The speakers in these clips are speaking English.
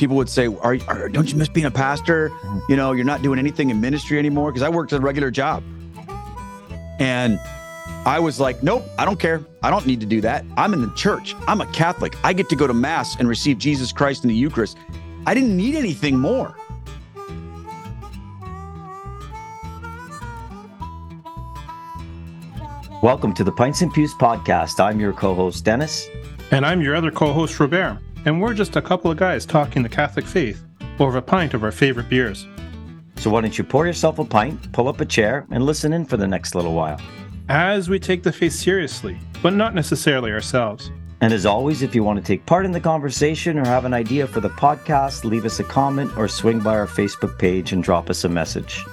people would say, are, are, don't you miss being a pastor? You know, you're not doing anything in ministry anymore. Cause I worked a regular job. And I was like, nope, I don't care. I don't need to do that. I'm in the church. I'm a Catholic. I get to go to Mass and receive Jesus Christ in the Eucharist. I didn't need anything more. Welcome to the Pints and Pews podcast. I'm your co host, Dennis. And I'm your other co host, Robert. And we're just a couple of guys talking the Catholic faith over a pint of our favorite beers. So why don't you pour yourself a pint, pull up a chair, and listen in for the next little while? As we take the faith seriously, but not necessarily ourselves. And as always, if you want to take part in the conversation or have an idea for the podcast, leave us a comment or swing by our Facebook page and drop us a message.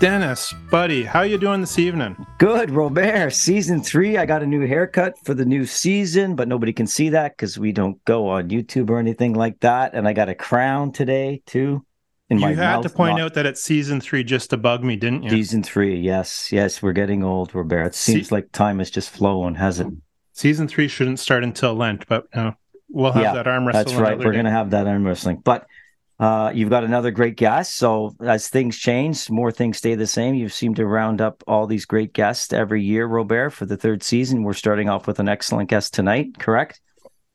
Dennis, buddy, how you doing this evening? Good, Robert. Season three. I got a new haircut for the new season, but nobody can see that because we don't go on YouTube or anything like that. And I got a crown today too. In you my had mouth, to point not... out that it's season three just to bug me, didn't you? Season three, yes, yes. We're getting old, Robert. It seems Se- like time is just flowing, has it? Season three shouldn't start until Lent, but uh, we'll have yeah, that arm wrestling. That's right. We're going to have that arm wrestling, but uh, you've got another great guest. So as things change, more things stay the same. You seem to round up all these great guests every year, Robert, for the third season. We're starting off with an excellent guest tonight, correct?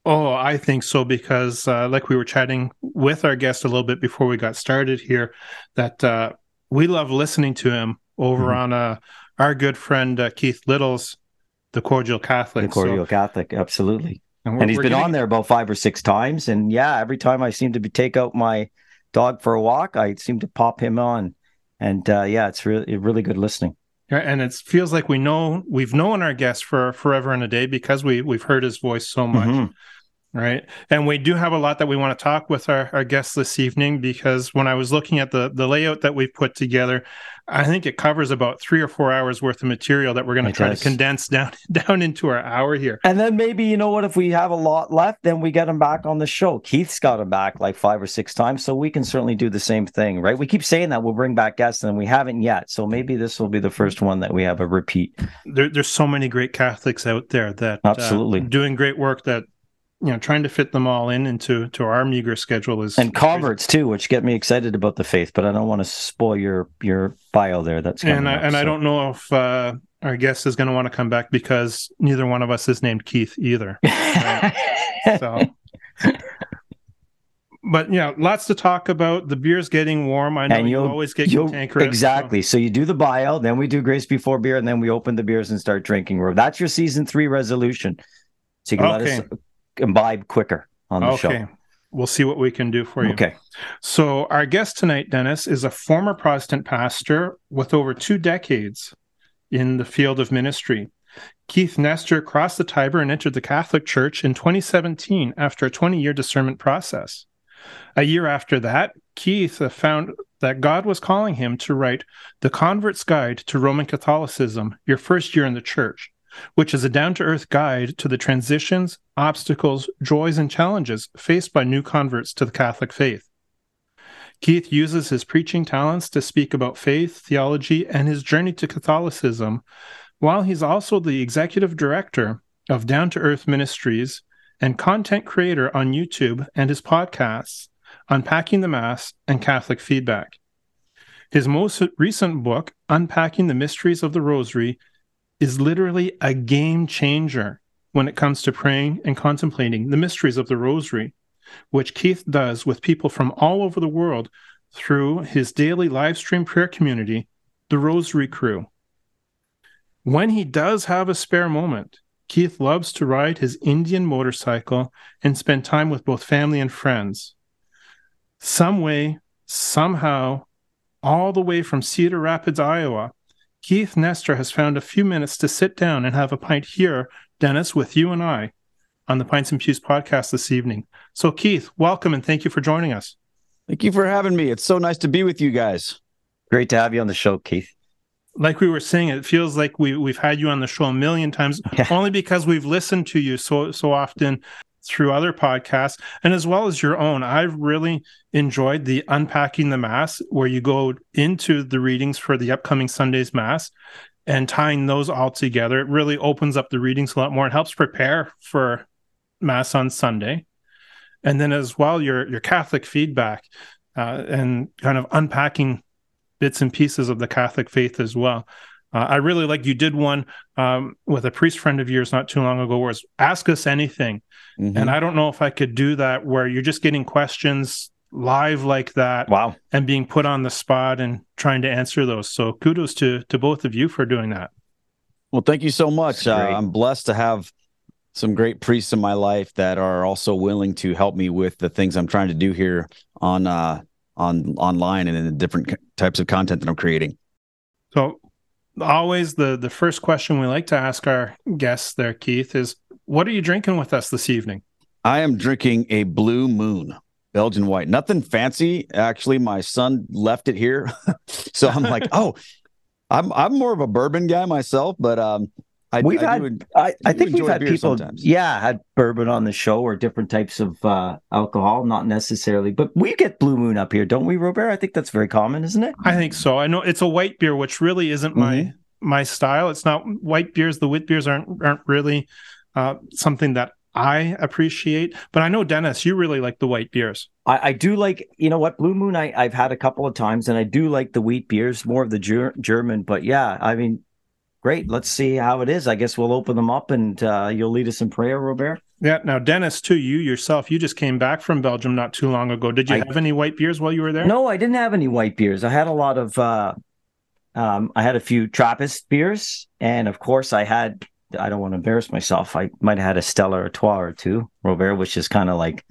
Oh, I think so because, uh, like we were chatting with our guest a little bit before we got started here, that uh, we love listening to him over mm-hmm. on uh, our good friend uh, Keith Little's The Cordial Catholic. The Cordial so, Catholic, absolutely. And, and he's been getting... on there about five or six times. And yeah, every time I seem to be, take out my dog for a walk, I seem to pop him on. And uh, yeah, it's really really good listening. And it feels like we know we've known our guest for forever and a day because we we've heard his voice so much. Mm-hmm right and we do have a lot that we want to talk with our, our guests this evening because when i was looking at the the layout that we've put together i think it covers about three or four hours worth of material that we're going to try does. to condense down down into our hour here. And then maybe you know what if we have a lot left then we get him back on the show. Keith's got him back like five or six times so we can certainly do the same thing right? We keep saying that we'll bring back guests and we haven't yet so maybe this will be the first one that we have a repeat. There, there's so many great catholics out there that uh, absolutely. uh, doing great work that you know trying to fit them all in into to our meager schedule is and converts too which get me excited about the faith but i don't want to spoil your your bio there that's and I, up, and so. I don't know if uh, our guest is going to want to come back because neither one of us is named keith either right? so but yeah, lots to talk about. The beer's getting warm. I know and you'll always get cantankerous. Exactly. So. so. you do the bio, then we do grace before beer, and then we open the beers and start drinking. That's your season three resolution. So you can okay. let us imbibe quicker on the okay. show. We'll see what we can do for you. Okay. So, our guest tonight, Dennis, is a former Protestant pastor with over two decades in the field of ministry. Keith Nester crossed the Tiber and entered the Catholic Church in 2017 after a 20 year discernment process. A year after that, Keith found that God was calling him to write The Convert's Guide to Roman Catholicism, your first year in the church, which is a down to earth guide to the transitions, obstacles, joys, and challenges faced by new converts to the Catholic faith. Keith uses his preaching talents to speak about faith, theology, and his journey to Catholicism, while he's also the executive director of Down to Earth Ministries and content creator on YouTube and his podcasts, Unpacking the Mass and Catholic Feedback. His most recent book, Unpacking the Mysteries of the Rosary, is literally a game changer when it comes to praying and contemplating the mysteries of the rosary, which Keith does with people from all over the world through his daily live stream prayer community, the Rosary Crew. When he does have a spare moment, Keith loves to ride his Indian motorcycle and spend time with both family and friends. Some way, somehow, all the way from Cedar Rapids, Iowa, Keith Nester has found a few minutes to sit down and have a pint here, Dennis, with you and I on the Pints and Pews podcast this evening. So, Keith, welcome and thank you for joining us. Thank you for having me. It's so nice to be with you guys. Great to have you on the show, Keith. Like we were saying, it feels like we we've had you on the show a million times, yeah. only because we've listened to you so so often through other podcasts and as well as your own. I've really enjoyed the Unpacking the Mass, where you go into the readings for the upcoming Sunday's Mass and tying those all together. It really opens up the readings a lot more. It helps prepare for Mass on Sunday. and then as well your your Catholic feedback uh, and kind of unpacking bits and pieces of the Catholic faith as well. Uh, I really like you did one um, with a priest friend of yours not too long ago, where it's ask us anything. Mm-hmm. And I don't know if I could do that where you're just getting questions live like that. Wow. And being put on the spot and trying to answer those. So kudos to to both of you for doing that. Well, thank you so much. Uh, I'm blessed to have some great priests in my life that are also willing to help me with the things I'm trying to do here on uh, on online and in the different types of content that I'm creating. So always the the first question we like to ask our guests there keith is what are you drinking with us this evening? I am drinking a blue moon belgian white. Nothing fancy. Actually my son left it here. So i'm like oh i'm i'm more of a bourbon guy myself but um I, we've I had, I, I think we've had people, sometimes. yeah, had bourbon on the show or different types of uh, alcohol, not necessarily, but we get Blue Moon up here, don't we, Robert? I think that's very common, isn't it? I think so. I know it's a white beer, which really isn't mm-hmm. my my style. It's not white beers. The wit beers aren't aren't really uh, something that I appreciate. But I know Dennis, you really like the white beers. I, I, do like, you know what, Blue Moon. I, I've had a couple of times, and I do like the wheat beers, more of the ger- German. But yeah, I mean, Great. Let's see how it is. I guess we'll open them up and uh, you'll lead us in prayer, Robert. Yeah. Now, Dennis, too, you yourself, you just came back from Belgium not too long ago. Did you I, have any white beers while you were there? No, I didn't have any white beers. I had a lot of, uh, um, I had a few Trappist beers. And of course, I had I don't want to embarrass myself. I might have had a Stella Artois or two, Robert, which is kind of like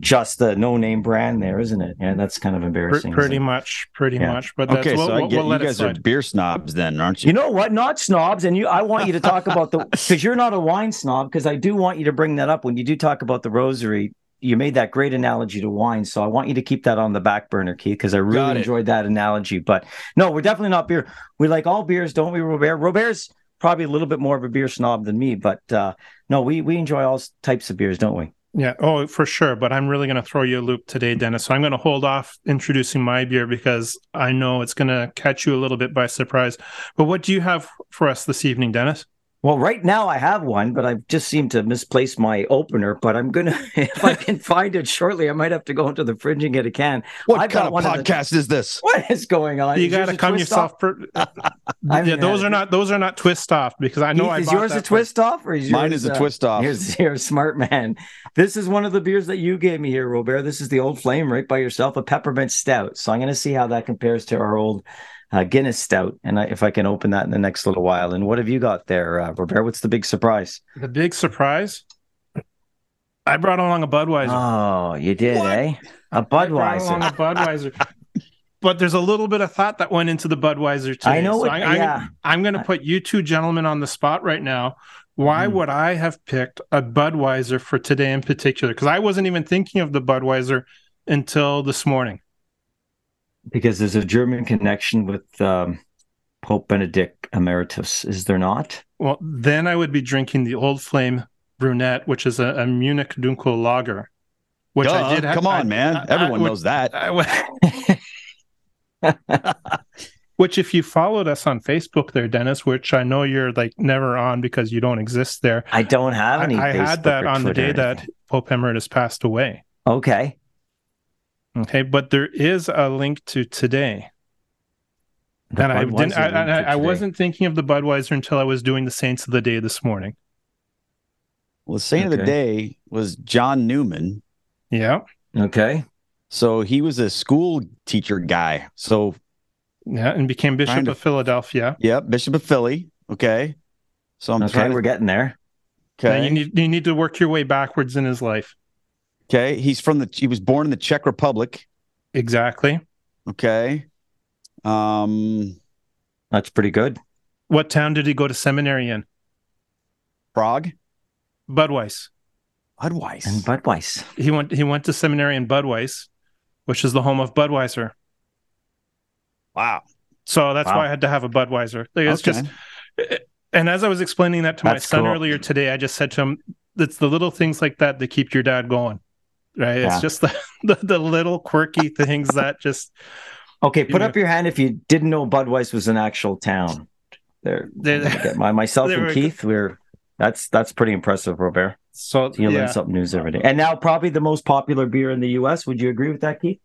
just the no name brand there, isn't it? Yeah, that's kind of embarrassing. Pretty much, pretty yeah. much. But okay, so we'll, I get we'll you guys are beer snobs, then, aren't you? You know what? Not snobs, and you. I want you to talk about the because you're not a wine snob. Because I do want you to bring that up when you do talk about the Rosary. You made that great analogy to wine, so I want you to keep that on the back burner, Keith, because I really enjoyed that analogy. But no, we're definitely not beer. We like all beers, don't we, Robert? Robert's probably a little bit more of a beer snob than me, but uh, no, we we enjoy all types of beers, don't we? Yeah, oh, for sure. But I'm really going to throw you a loop today, Dennis. So I'm going to hold off introducing my beer because I know it's going to catch you a little bit by surprise. But what do you have for us this evening, Dennis? Well, right now I have one, but I've just seemed to misplace my opener. But I'm gonna, if I can find it shortly, I might have to go into the fridge and get a can. What I've kind of podcast the, is this? What is going on? You got to come yourself. Per, yeah, those are not those are not twist off because I know. I is yours a twist off or is mine is a uh, twist off? Here's you're a smart man. This is one of the beers that you gave me here, Robert. This is the Old Flame right by yourself, a peppermint stout. So I'm gonna see how that compares to our old uh, Guinness Stout, and I, if I can open that in the next little while. And what have you got there, uh, Robert? What's the big surprise? The big surprise. I brought along a Budweiser. Oh, you did, what? eh? A Budweiser. a Budweiser. but there's a little bit of thought that went into the Budweiser today. I know. So it, I, yeah. I'm, I'm going to put you two gentlemen on the spot right now. Why mm. would I have picked a Budweiser for today in particular? Because I wasn't even thinking of the Budweiser until this morning because there's a German connection with um, Pope Benedict Emeritus, is there not? Well, then I would be drinking the Old Flame Brunette, which is a, a Munich Dunkel Lager, which Duh, I did. Have, Come on, I, man! I, Everyone I, knows that. which, if you followed us on Facebook, there, Dennis, which I know you're like never on because you don't exist there. I don't have any. I, had that on the day that Pope Emeritus passed away. Okay. Okay, but there is a link to today. The and I didn't. I, I, I, wasn't thinking of the Budweiser until I was doing the Saints of the Day this morning. Well, the Saint okay. of the Day was John Neumann. Yeah. Okay. So he was a school teacher guy. So yeah, and became Bishop to, of Philadelphia. Yep, Bishop of Philly. Okay. So I'm okay. We're to, getting there. Okay. Now you need you need to work your way backwards in his life. Okay, he's from the. He was born in the Czech Republic. Exactly. Okay. Um, that's pretty good. What town did he go to seminary in? Prague. Budweis. Budweis. And Budweis. He went. He went to seminary in Budweis, which is the home of Budweiser. Wow. So that's wow. why I had to have a Budweiser. It's okay. just. And as I was explaining that to that's my son cool. earlier today, I just said to him, "It's the little things like that that keep your dad going." Right? Yeah. It's just the, the, the little quirky things that just. Okay, put you up your hand if you didn't know Budweiser was an actual town. There, there my myself there and we Keith, go. we're that's that's pretty impressive, Robert. So You yeah, learn something new every day. And now, probably the most popular beer in the U.S. Would you agree with that, Keith?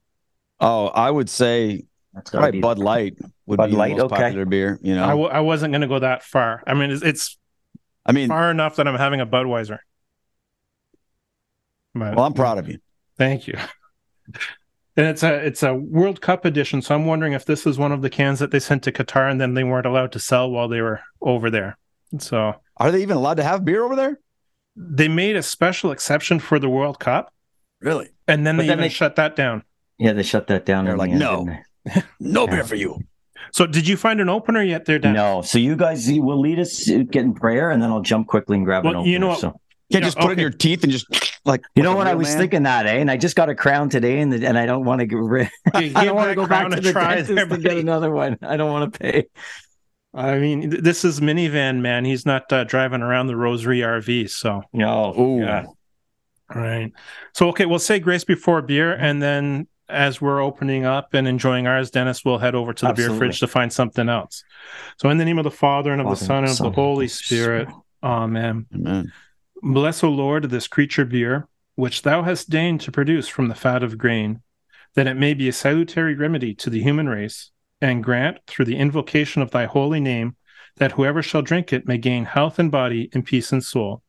Oh, I would say That's gotta probably Bud Light would Bud be Light, the most okay. popular beer. You know, I, w- I wasn't going to go that far. I mean, it's, it's I mean, far enough that I'm having a Budweiser. But, well, I'm proud of you. Thank you. And it's a it's a World Cup edition, so I'm wondering if this is one of the cans that they sent to Qatar and then they weren't allowed to sell while they were over there. So Are they even allowed to have beer over there? they made a special exception for the World Cup, Really? and then But they then even they- shut that down. Yeah, they shut that down. They're in the like, end, no. they? No Yeah. beer for you. So did you find an opener yet, there, Dan? No. So you guys you will lead us to get in prayer, and then I'll jump quickly and grab an Well, opener. you know what- so Can't Yeah, just put it in your teeth and just like. you know what I was man? thinking that, eh? And I just got a crown today, and the, and I don't want to get rid. You I don't want to go back to the try dentist there, to get another one. I don't want to pay. I mean, this is minivan man. He's not uh, driving around the Rosary RV. So, No. Ooh. Yeah. all right. So, okay, we'll say grace before beer. And then as we're opening up and enjoying ours, Dennis will head over to the beer fridge to find something else. So, in the name of the Father and of the Son and of Son, the Holy and Spirit. Amen. Amen. Bless, O Lord, this creature beer, which thou hast deigned to produce from the fat of grain, that it may be a salutary remedy to the human race, and grant, through the invocation of thy holy name, that whoever shall drink it may gain health in body and peace in soul.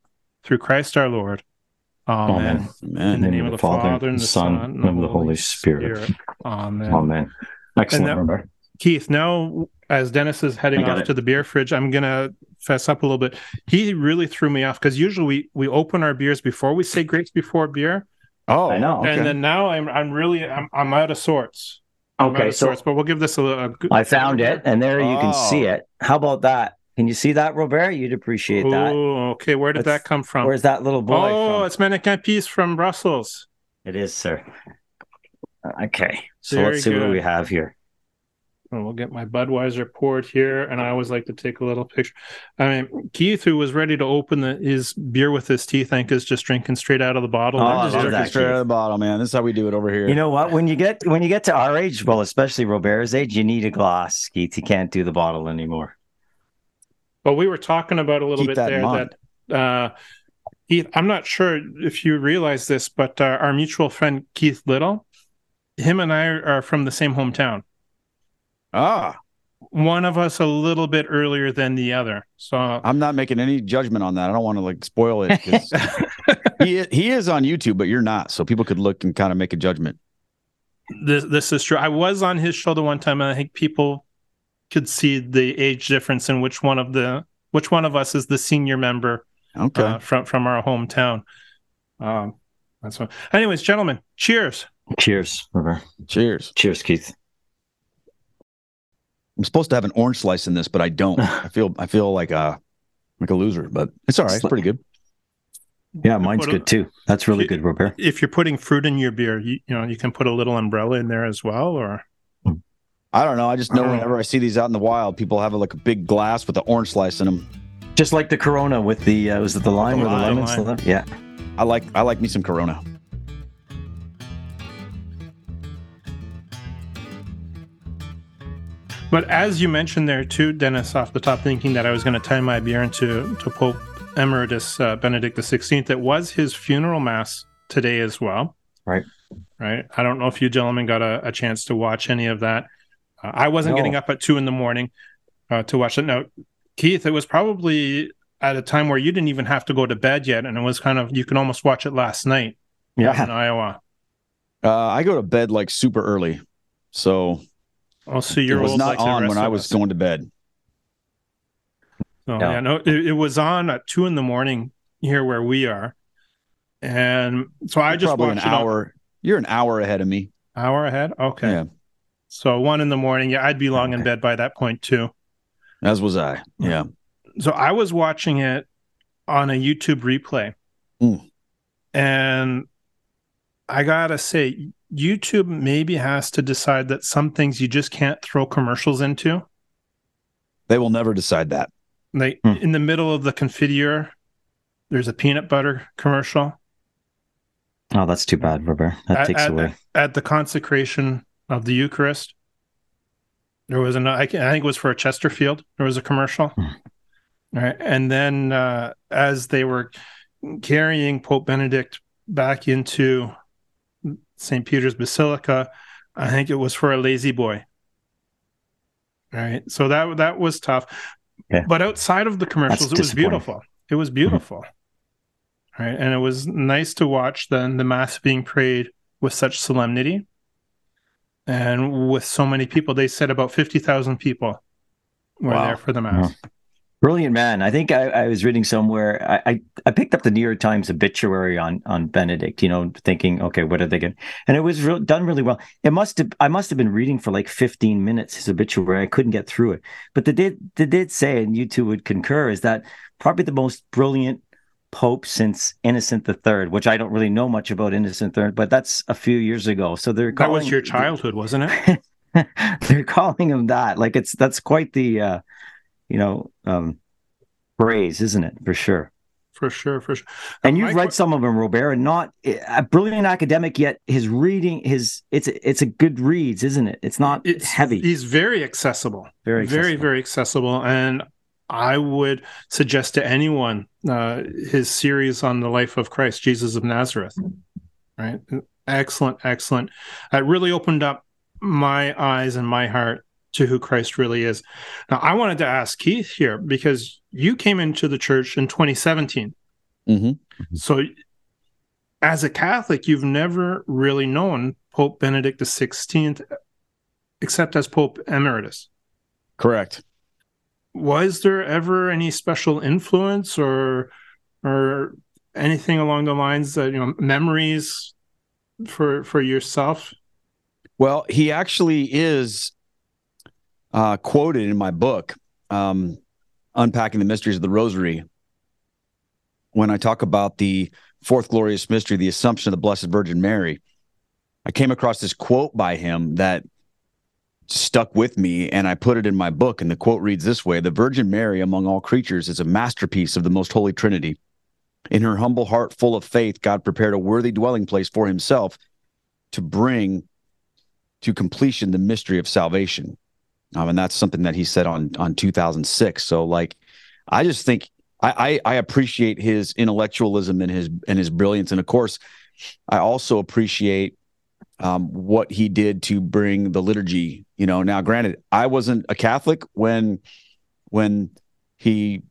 Through Christ our Lord. Amen. Amen. In the name of the Father, and the Son, and of the Holy Spirit. Amen. Amen. Excellent. And Robert. Keith, now as Dennis is heading off it. to the beer fridge, I'm gonna fess up a little bit. He really threw me off because usually we we open our beers before we say grapes before beer, Oh, I know. Okay. and then now I'm I'm really I'm I'm out of sorts. I'm out Okay, of so sorts, but we'll give this a, a good. I found it, and there you can Oh. see it. How about that? Can you see that, Robert? You'd appreciate that. Oh, okay. Where did That's- that come from? Where's that little boy oh, from? it's Manneken Pis from Brussels. It is, sir. Okay, so Very let's see what we have here. And we'll get my Budweiser poured here, and I always like to take a little picture. I mean, Keith, who was ready to open the, his beer with his teeth, I think is just drinking straight out of the bottle. Oh, I'm just love drinking that, straight out of the bottle, man. This is how we do it over here. You know what? When you get when you get to our age, well, especially Robert's age, you need a glass, Keith. You can't do the bottle anymore. But we were talking about a little Keep bit that there mind. that uh, Keith, I'm not sure if you realize this, but uh, our mutual friend Keith Little, him and I are from the same hometown. Ah, One of us a little bit earlier than the other. So I'm not making any judgment on that. I don't want to like spoil it. he he is on YouTube, but you're not, so people could look and kind of make a judgment. this this is true. I was on his show the one time, and I think people could see the age difference in which one of the which one of us is the senior member Okay. uh, from from our hometown. Um, that's what. Anyways, gentlemen, cheers. Cheers, Robert. Cheers. Cheers, Keith. I'm supposed to have an orange slice in this, but I don't. I feel I feel like a like a loser, but it's all right. It's pretty good. Yeah, mine's Put a- good too. That's really Ke- good, Robert. If you're putting fruit in your beer, you, you know you can put a little umbrella in there as well. Or I don't know. I just know whenever I see these out in the wild, people have a, like a big glass with an orange slice in them. Just like the Corona with the uh, was it the lime The or the lemon? lime. Yeah. I like I like me some Corona. But as you mentioned there too, Dennis, off the top, thinking that I was going to tie my beer into to Pope Emeritus uh, Benedict XVI, it was his funeral mass today as well. Right. Right. I don't know if you gentlemen got a, a chance to watch any of that. Uh, I wasn't No. getting up at two in the morning uh, to watch it. Now, Keith, it was probably at a time where you didn't even have to go to bed yet, and it was kind of you can almost watch it last night Yeah, in Iowa. Uh, I go to bed like super early, so I'll see your it you're was not like on when I was going to bed. Oh, Yeah. yeah, no, it, it was on at two in the morning here where we are, and so I You're just probably watched an it on- hour. You're an hour ahead of me. hour ahead. Okay, Yeah, so one in the morning. Yeah, I'd be long in bed by that point too. as was I. Yeah. So I was watching it on a YouTube replay, Mm. and I gotta say, YouTube maybe has to decide that some things you just can't throw commercials into. They will never decide that. Like Hmm. in the middle of the confiteor, there's a peanut butter commercial. Oh, that's too bad, Robert. That At- takes at- away. at the consecration of the Eucharist. There was an I think it was for a Chesterfield. There was a commercial, Hmm. All right, and then uh, as they were carrying Pope Benedict back into St. Peter's Basilica, I think it was for a La-Z-Boy. Right. So that that was tough. Yeah. But outside of the commercials, That's it was beautiful. It was beautiful. Mm-hmm. Right. And it was nice to watch the the mass being prayed with such solemnity and with so many people. They said about fifty thousand people were wow. there for the mass. Yeah. Brilliant man. I think I, I was reading somewhere. I, I, I picked up the New York Times obituary on on Benedict. You know, thinking, okay, what are they going? And it was done really well. It must have. I must have been reading for like 15 minutes his obituary. I couldn't get through it. But they did. They did say, and you two would concur, is that probably the most brilliant pope since Innocent III, which I don't really know much about Innocent III, but that's a few years ago. So they're calling, that was your childhood, wasn't it? they're calling him that. Like it's that's quite the. uh you know, um, praise, isn't it? For sure. For sure, for sure. And you've read some of them, Robert, and not a brilliant academic yet. His reading, his it's it's a good reads, isn't it? It's not it's, heavy. He's very accessible, very accessible. very very accessible, and I would suggest to anyone uh, his series on the life of Christ, Jesus of Nazareth. Right, excellent, excellent. It really opened up my eyes and my heart to who Christ really is. Now, I wanted to ask Keith here because you came into the church in 2017. Mm-hmm. So, as a Catholic, you've never really known Pope Benedict XVI except as Pope Emeritus. Correct. Was there ever any special influence or or anything along the lines that you know memories for for yourself? Well, he actually is uh, quoted in my book, um, Unpacking the Mysteries of the Rosary, when I talk about the fourth glorious mystery, the Assumption of the Blessed Virgin Mary. I came across this quote by him that stuck with me and I put it in my book. And the quote reads this way The Virgin Mary among all creatures is a masterpiece of the most holy Trinity. In her humble heart, full of faith, God prepared a worthy dwelling place for himself to bring to completion the mystery of salvation. Um, and that's something that he said on on 2006. So like, I just think I, I, I appreciate his intellectualism and his and his brilliance, and of course, I also appreciate um, what he did to bring the liturgy. You know, now granted, I wasn't a Catholic when when he,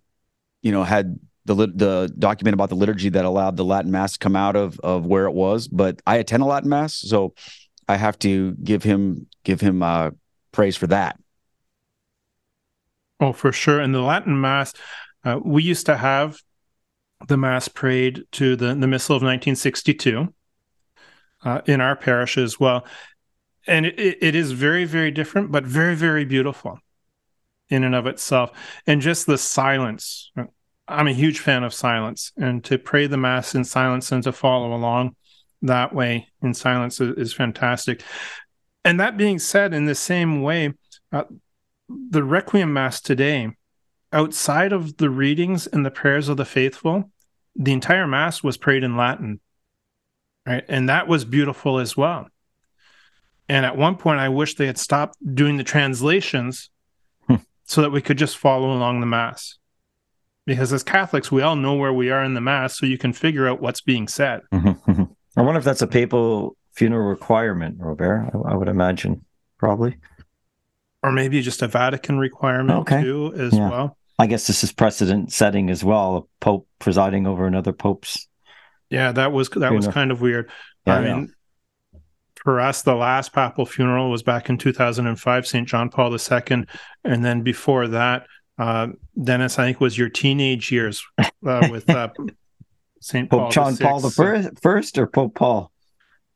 you know, had the the document about the liturgy that allowed the Latin Mass to come out of of where it was. But I attend a Latin Mass, so I have to give him give him uh, praise for that. Oh, for sure. In the Latin Mass, uh, we used to have the Mass prayed to the, the Missal of 1962 uh, in our parish as well. And it, it is very, very different, but very, very beautiful in and of itself. And just the silence. I'm a huge fan of silence. And to pray the Mass in silence and to follow along that way in silence is, is fantastic. And that being said, in the same way, uh, the Requiem Mass today, outside of the readings and the prayers of the faithful, the entire Mass was prayed in Latin. Right. And that was beautiful as well. And at one point, I wish they had stopped doing the translations hmm. so that we could just follow along the Mass. Because as Catholics, we all know where we are in the Mass, so you can figure out what's being said. I wonder if that's a papal funeral requirement, Robert. I, I would imagine, probably or maybe just a Vatican requirement okay. too, as yeah. well. I guess this is precedent setting as well. A pope presiding over another pope's. Yeah, that was that funeral. was kind of weird. Yeah, I mean, for us, the last papal funeral was back in 2005, St. John Paul II, and then before that, uh, Dennis, I think was your teenage years uh, with uh, St. Pope Paul John Paul the first, first or Pope Paul.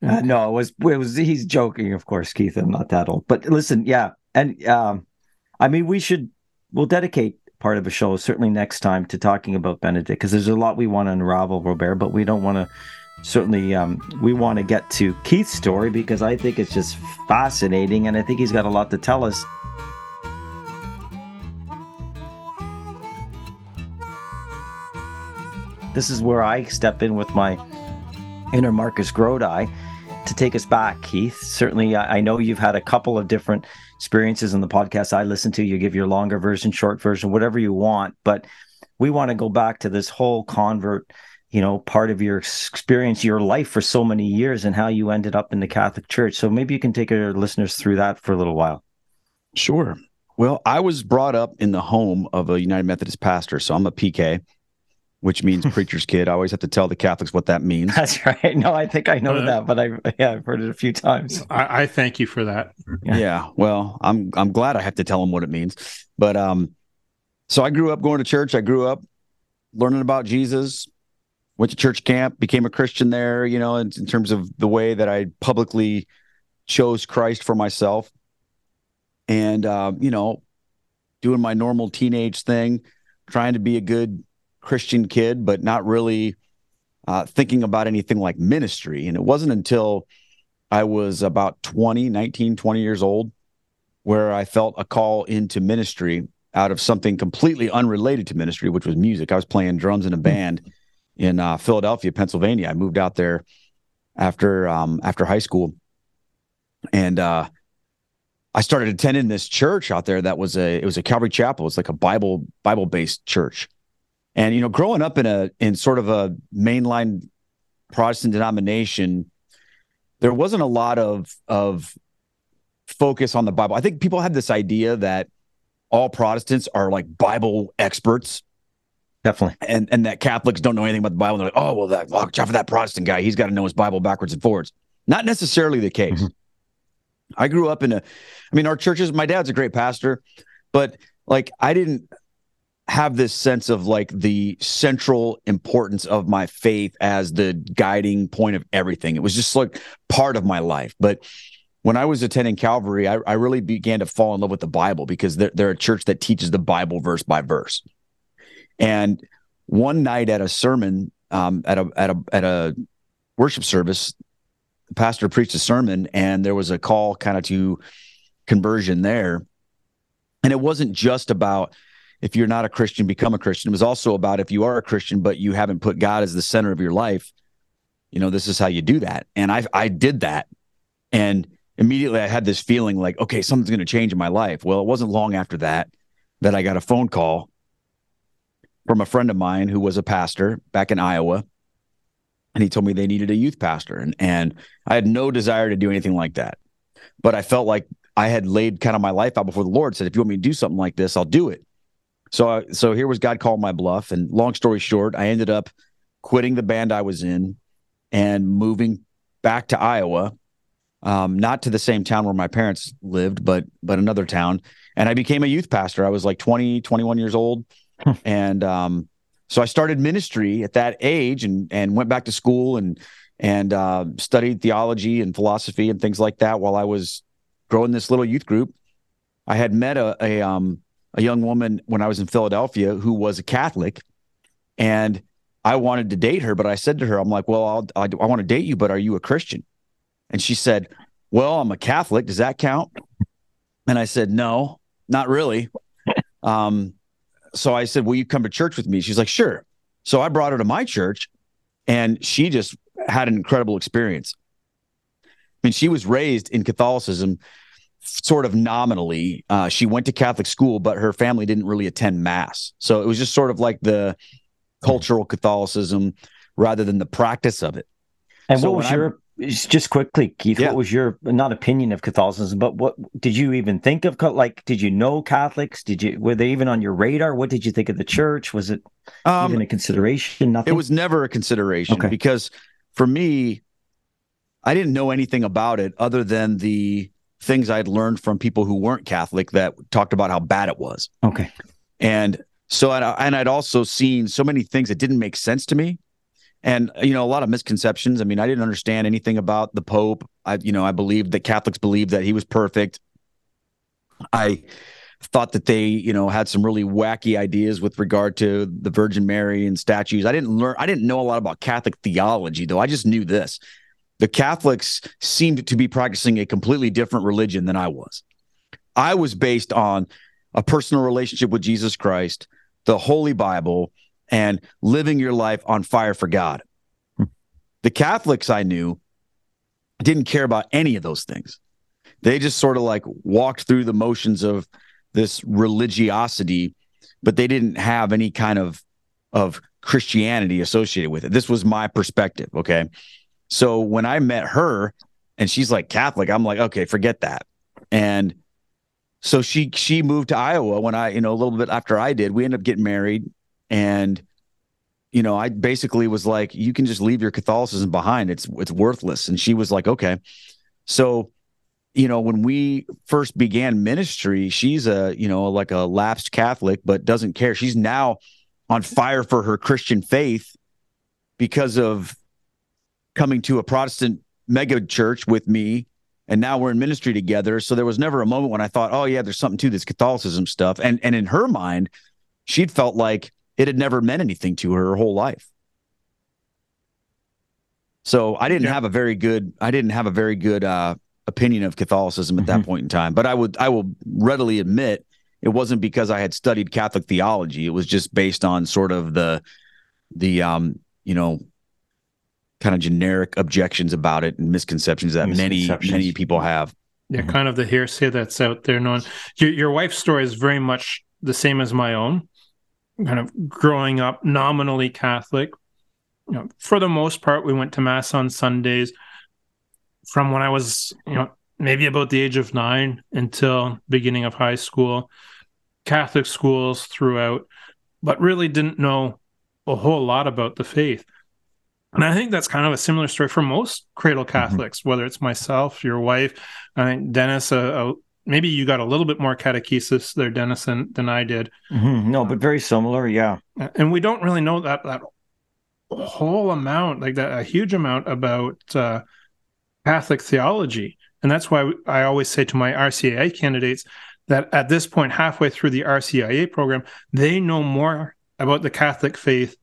Uh, no, it was it was he's joking, of course, Keith. I'm not that old, but listen, yeah, and um, I mean, we should we'll dedicate part of a show certainly next time to talking about Benedict because there's a lot we want to unravel, Robert, but we don't want to. Certainly, um, we want to get to Keith's story because I think it's just fascinating, and I think he's got a lot to tell us. This is where I step in with my inner Marcus Grodi to take us back, Keith. Certainly, I know you've had a couple of different experiences in the podcast I listen to. You give your longer version, short version, whatever you want. But we want to go back to this whole convert you know, part of your experience, your life for so many years, and how you ended up in the Catholic Church. So maybe you can take our listeners through that for a little while. Sure. Well, I was brought up in the home of a United Methodist pastor, so I'm a PK, which means preacher's kid. I always have to tell the Catholics what that means. That's right. No, I think I know uh, that, but I yeah, I've heard it a few times. I, I thank you for that. Yeah. yeah. Well, I'm I'm glad I have to tell them what it means. But um, so I grew up going to church. I grew up learning about Jesus, went to church camp, became a Christian there, you know, in, in terms of the way that I publicly chose Christ for myself. And, uh, you know, doing my normal teenage thing, trying to be a good Christian kid, but not really uh, thinking about anything like ministry. And it wasn't until I was about 20, 19, 20 years old where I felt a call into ministry out of something completely unrelated to ministry, which was music. I was playing drums in a band in uh, Philadelphia, Pennsylvania. I moved out there after um, after high school, and uh, I started attending this church out there. That was a it was a Calvary Chapel. It's like a Bible Bible based church, and you know, growing up in a in sort of a mainline Protestant denomination, there wasn't a lot of of focus on the Bible. I think people had this idea that all Protestants are like Bible experts. Definitely. And and that Catholics don't know anything about the Bible. They're like, oh, well, that watch out for that Protestant guy. He's got to know his Bible backwards and forwards. Not necessarily the case. Mm-hmm. I grew up in a, I mean, our churches, my dad's a great pastor, but like I didn't have this sense of like the central importance of my faith as the guiding point of everything. It was just like part of my life. But when I was attending Calvary, I, I really began to fall in love with the Bible because they're, they're a church that teaches the Bible verse by verse. And one night at a sermon, um, at a at a at a worship service, the pastor preached a sermon, and there was a call kind of to conversion there. And it wasn't just about if you're not a Christian, become a Christian. It was also about if you are a Christian, but you haven't put God as the center of your life, you know, this is how you do that. And I I did that. And immediately I had this feeling like, okay, something's going to change in my life. Well, it wasn't long after that that I got a phone call from a friend of mine who was a pastor back in Iowa. And he told me they needed a youth pastor. And, and I had no desire to do anything like that. But I felt like I had laid kind of my life out before the Lord, said, if you want me to do something like this, I'll do it. So, so here was God calling my bluff. And long story short, I ended up quitting the band I was in and moving back to Iowa um, not to the same town where my parents lived, but but another town. And I became a youth pastor. I was like 20, 21 years old. Hmm. and um, so I started ministry at that age and and went back to school and and uh, studied theology and philosophy and things like that while I was growing this little youth group. I had met a a, um, a young woman when I was in Philadelphia who was a Catholic, and I wanted to date her, but I said to her, "I'm like, well, I'll, I, I want to date you, but are you a Christian?" And she said, Well, I'm a Catholic. Does that count? And I said, No, not really. Um, so I said, Will you come to church with me? She's like, Sure. So I brought her to my church and she just had an incredible experience. I mean, she was raised in Catholicism sort of nominally. Uh, she went to Catholic school, but her family didn't really attend mass. So it was just sort of like the cultural Catholicism rather than the practice of it. And so what was your just quickly, Keith, yeah. what was your not opinion of Catholicism, but what did you even think of? Like, did you know Catholics? Did you were they even on your radar? What did you think of the church? Was it um, even a consideration? Nothing. It was never a consideration okay. because for me, I didn't know anything about it other than the things I'd learned from people who weren't Catholic that talked about how bad it was. Okay, and so and I'd also seen so many things that didn't make sense to me. And you know a lot of misconceptions. I mean i didn't understand anything about the pope. I you know i believed that catholics believed that he was perfect. I thought that they you know had some really wacky ideas with regard to the virgin mary and statues. I didn't learn i didn't know a lot about catholic theology though. I just knew this the catholics seemed to be practicing a completely different religion than i was i was based on a personal relationship with jesus christ the holy bible and living your life on fire for God. The Catholics I knew didn't care about any of those things. They just sort of like walked through the motions of this religiosity, but they didn't have any kind of of Christianity associated with it. This was my perspective. Okay. So when I met her and she's like Catholic, I'm like, okay, forget that. And so she she moved to Iowa when I, you know, a little bit after I did. We ended up getting married and you know, I basically was like, you can just leave your Catholicism behind. It's it's worthless. And she was like, okay. So, you know, when we first began ministry, she's a, you know, like a lapsed Catholic, but doesn't care. She's now on fire for her Christian faith because of coming to a Protestant mega church with me and now we're in ministry together. So there was never a moment when I thought, oh yeah, there's something to this Catholicism stuff. And and in her mind, she'd felt like it had never meant anything to her her whole life. So I didn't yeah. have a very good I didn't have a very good uh, opinion of Catholicism at mm-hmm. that point in time. But I would I will readily admit it wasn't because I had studied Catholic theology. It was just based on sort of the the um you know kind of generic objections about it and misconceptions that misconceptions. many many people have. Yeah, mm-hmm. kind of the hearsay that's out there. Known your your wife's story is very much the same as my own. Kind of growing up nominally Catholic. You know, for the most part, we went to mass on Sundays. From when I was, you know, maybe about the age of nine until beginning of high school, Catholic schools throughout, but really didn't know a whole lot about the faith. And I think that's kind of a similar story for most cradle mm-hmm. Catholics, mm-hmm. whether it's myself, your wife, I think Dennis. Uh, uh, maybe you got a little bit more catechesis there, Dennis, than, than I did. Mm-hmm. No, but very similar, yeah. And we don't really know that that whole amount, like that, a huge amount about uh, Catholic theology, and that's why I always say to my RCIA candidates that at this point, halfway through the RCIA program, they know more about the Catholic faith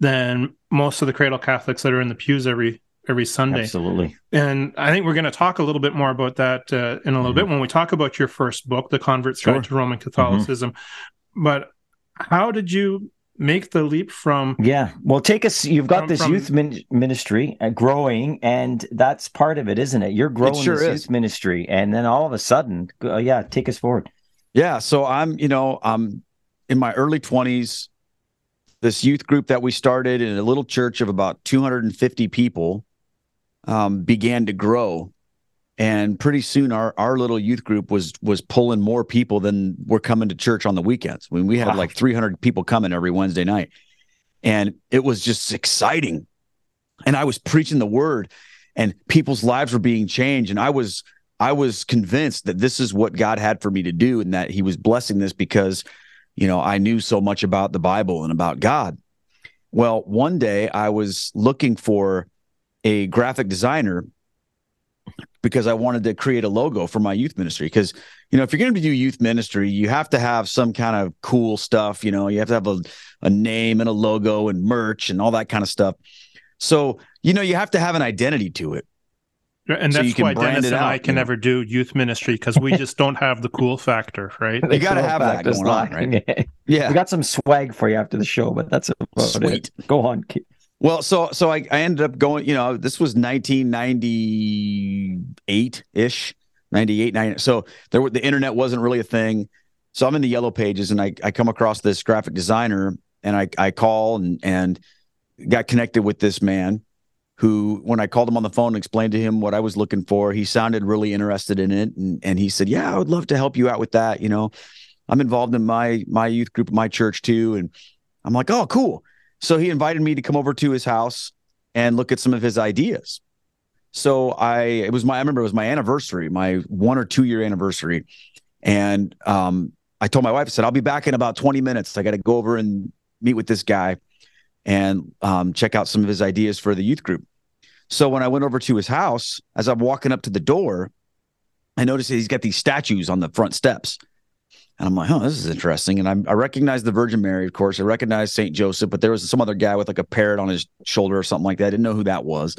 than most of the cradle Catholics that are in the pews every every Sunday. Absolutely. And I think we're going to talk a little bit more about that uh, in a little mm-hmm. bit when we talk about your first book, The Convert's sure. Guide to Roman mm-hmm. Catholicism. Mm-hmm. But how did you make the leap from yeah well take us you've got from, this from, youth min- ministry uh, growing and that's part of it isn't it you're growing it sure this is. youth ministry and then all of a sudden uh, yeah take us forward yeah so i'm you know i'm in my early 20s this youth group that we started in a little church of about 250 people um, began to grow. And pretty soon our our little youth group was was pulling more people than were coming to church on the weekends. When we had wow. like 300 people coming every wednesday night. And it was just exciting. And i was preaching the word and people's lives were being changed. And i was i was convinced that this is what god had for me to do and that he was blessing this because you know, I knew so much about the Bible and about God. Well, one day I was looking for a graphic designer because I wanted to create a logo for my youth ministry. Because, you know, if you're going to do youth ministry, you have to have some kind of cool stuff. You know, you have to have a, a name and a logo and merch and all that kind of stuff. So, you know, you have to have an identity to it. And that's so why Dennis and out, I can never do youth ministry because we just don't have the cool factor, right? you got to have that going on, right? yeah, we got some swag for you after the show, but that's about Sweet. it. Go on. Well, so so I, I ended up going. You know, this was 1998 ish, 98, 90. So there the internet wasn't really a thing. So I'm in the yellow pages and I I come across this graphic designer and I I call and and got connected with this man who, when I called him on the phone and explained to him what I was looking for, he sounded really interested in it. And, and he said, Yeah, I would love to help you out with that. You know, I'm involved in my my youth group, my church too. And I'm like, Oh, cool. So he invited me to come over to his house and look at some of his ideas. So I it was my I remember it was my anniversary, my one or two year anniversary. And um, I told my wife, I said, I'll be back in about 20 minutes. I got to go over and meet with this guy and um, check out some of his ideas for the youth group. So when I went over to his house, as I'm walking up to the door, I noticed that he's got these statues on the front steps. And I'm like, oh, this is interesting. And I, I recognized the Virgin Mary, of course. I recognized St. Joseph, but there was some other guy with like a parrot on his shoulder or something like that. I didn't know who that was.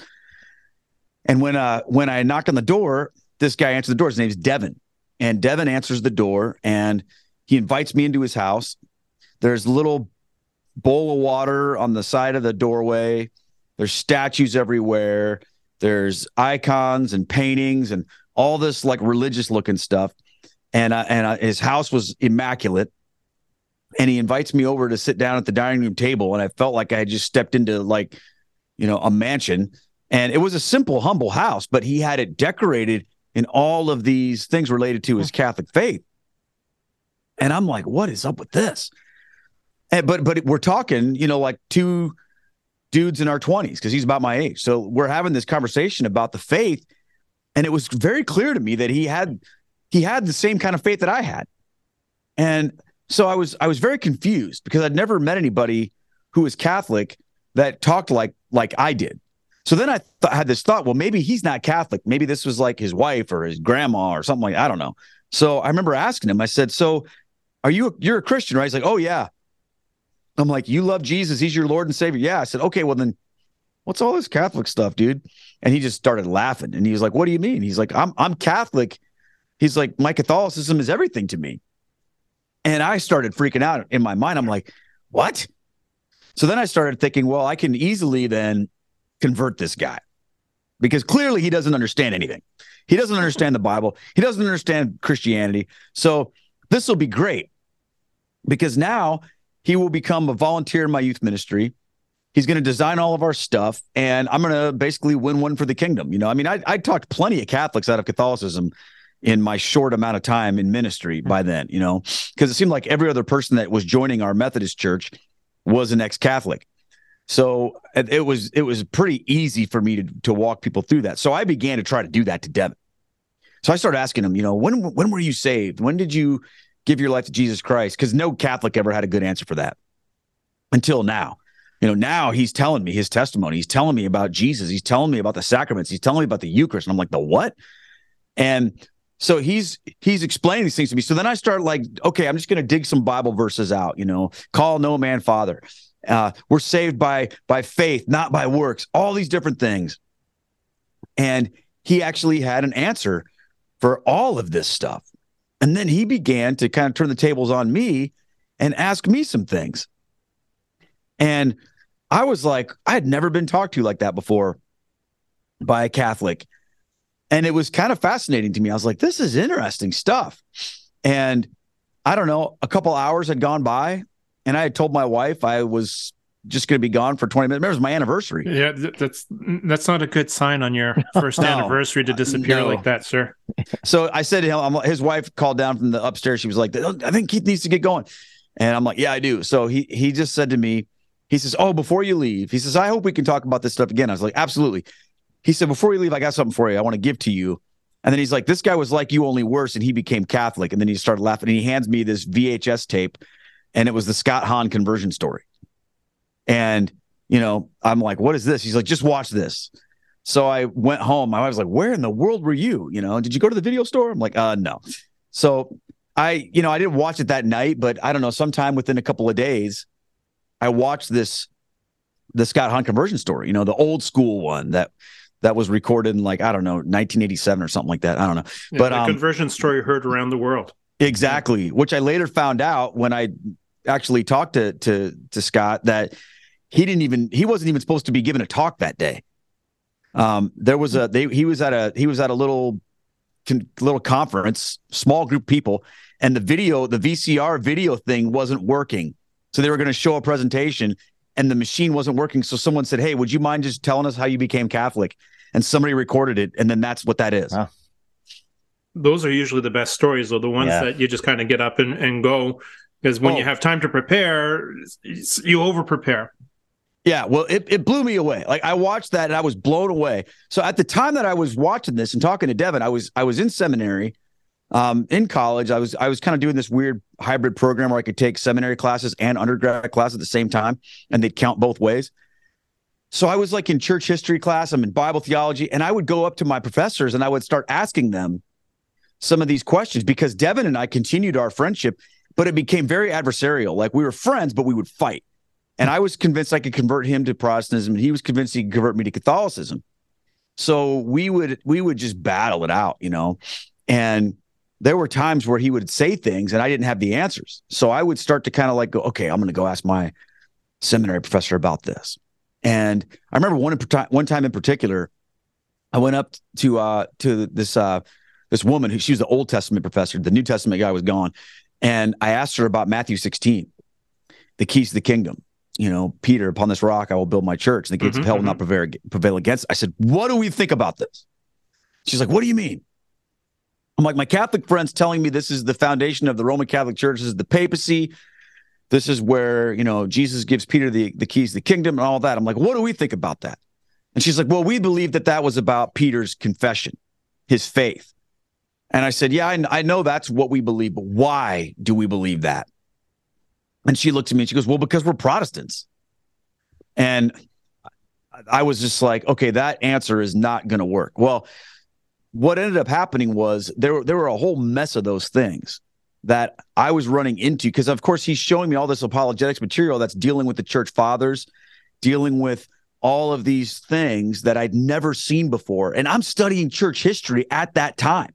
And when uh when I knocked on the door, this guy answered the door. His name's Devin. And Devin answers the door and he invites me into his house. There's a little bowl of water on the side of the doorway. There's statues everywhere. There's icons and paintings and all this like religious looking stuff. And uh, and uh, his house was immaculate. and he invites me over to sit down at the dining room table and i felt like i had just stepped into like you know a mansion and it was a simple humble house but he had it decorated in all of these things related to his catholic faith and i'm like what is up with this and, but but we're talking you know like two dudes in our 20s because he's about my age so we're having this conversation about the faith and it was very clear to me that he had he had the same kind of faith that i had and so I was I was very confused because I'd never met anybody who was Catholic that talked like like I did. So then I th- had this thought, well, maybe he's not Catholic. Maybe this was like his wife or his grandma or something like I don't know. So I remember asking him. I said, "So, are you you're a Christian, right?" He's like, "Oh yeah." I'm like, "You love Jesus? He's your Lord and Savior." Yeah. I said, "Okay, well then, what's all this Catholic stuff, dude?" And he just started laughing, and he was like, "What do you mean?" He's like, "I'm I'm Catholic." He's like, "My Catholicism is everything to me." And I started freaking out in my mind. I'm like, what? So then I started thinking, well, I can easily then convert this guy because clearly he doesn't understand anything. He doesn't understand the Bible. He doesn't understand Christianity. So this will be great because now he will become a volunteer in my youth ministry. He's going to design all of our stuff, and I'm going to basically win one for the kingdom. You know, I mean, I, I talked plenty of Catholics out of Catholicism in my short amount of time in ministry by mm-hmm. then, you know, because it seemed like every other person that was joining our Methodist church was an ex-Catholic. So it was it was pretty easy for me to to walk people through that. So I began to try to do that to Devin. So I started asking him, you know, when when were you saved? When did you give your life to Jesus Christ? Because no Catholic ever had a good answer for that until now. You know, now he's telling me his testimony. He's telling me about Jesus. He's telling me about the sacraments. He's telling me about the Eucharist. And I'm like, the what? And so he's he's explaining these things to me. So then I start like, okay, I'm just going to dig some Bible verses out. You know, call no man father. Uh, we're saved by by faith, not by works. All these different things, and he actually had an answer for all of this stuff. And then he began to kind of turn the tables on me and ask me some things. And I was like, I had never been talked to like that before by a Catholic. And it was kind of fascinating to me. I was like, this is interesting stuff. And I don't know, a couple hours had gone by, and I had told my wife I was just going to be gone for 20 minutes. Remember, it was my anniversary. Yeah, that's that's not a good sign on your first no, anniversary to disappear no. like that, sir. So I said to him, his wife called down from the upstairs. She was like, oh, I think Keith needs to get going. And I'm like, yeah, I do. So he he just said to me, he says, oh, before you leave, he says, I hope we can talk about this stuff again. I was like, absolutely he said, Before you leave, I got something for you. I want to give to you. And then he's like, This guy was like you, only worse. And he became Catholic. And then he started laughing. And he hands me this VHS tape, and it was the Scott Hahn conversion story. And, you know, I'm like, What is this? He's like, Just watch this. So I went home. My wife was like, Where in the world were you? You know, did you go to the video store? I'm like, Uh, no. So I, you know, I didn't watch it that night, but I don't know, sometime within a couple of days, I watched this the Scott Hahn conversion story, you know, the old school one that that was recorded in like I don't know 1987 or something like that. I don't know, yeah, but um, conversion story heard around the world. Exactly, which I later found out when I actually talked to to to Scott that he didn't even he wasn't even supposed to be given a talk that day. Um, there was a they he was at a he was at a little little conference, small group of people, and the video the VCR video thing wasn't working. So they were going to show a presentation and the machine wasn't working. So someone said, Hey, would you mind just telling us how you became Catholic? And somebody recorded it. And then that's what that is. Those are usually the best stories, or the ones yeah. that you just kind of get up and, and go. Because when oh. you have time to prepare, you over prepare. Yeah, well, it, it blew me away. Like I watched that and I was blown away. So at the time that I was watching this and talking to Devin, I was I was in seminary um, in college, I was I was kind of doing this weird hybrid program where I could take seminary classes and undergrad class at the same time, and they'd count both ways. So I was like in church history class, I'm in Bible theology, and I would go up to my professors and I would start asking them some of these questions because Devin and I continued our friendship, but it became very adversarial. Like we were friends, but we would fight. And I was convinced I could convert him to Protestantism, and he was convinced he could convert me to Catholicism. So we would we would just battle it out, you know. And there were times where he would say things and I didn't have the answers. So I would start to kind of like go, okay, I'm going to go ask my seminary professor about this. And I remember one one time in particular, I went up to uh to this uh this woman who she was the Old Testament professor, the New Testament guy was gone, and I asked her about Matthew 16. the keys to the kingdom. You know, Peter, upon this rock, I will build my church, and the gates Mhm, of hell will not prevail, prevail against. I said, What do we think about this? She's like, What do you mean? I'm like, My Catholic friends telling me this is the foundation of the Roman Catholic Church, this is the papacy. This is where, you know, Jesus gives Peter the, the keys to the kingdom and all that. I'm like, What do we think about that? And she's like, Well, we believe that that was about Peter's confession, his faith. And I said, Yeah, I, I know that's what we believe, but why do we believe that? And she looked at me and she goes, Well, because we're Protestants. And I was just like, Okay, that answer is not going to work. Well, what ended up happening was there, there were a whole mess of those things that I was running into because, of course, he's showing me all this apologetics material that's dealing with the church fathers, dealing with all of these things that I'd never seen before. And I'm studying church history at that time.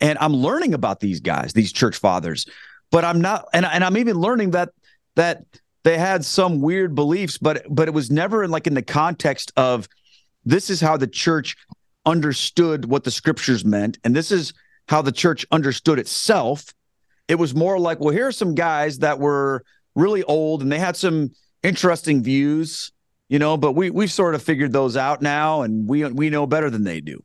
And I'm learning about these guys, these church fathers, but I'm not, and, and I'm even learning that that they had some weird beliefs, but but it was never in like in the context of this is how the church understood what the scriptures meant, and this is how the church understood itself. It was more like, well, here are some guys that were really old and they had some interesting views, you know, but we we've sort of figured those out now, and we we know better than they do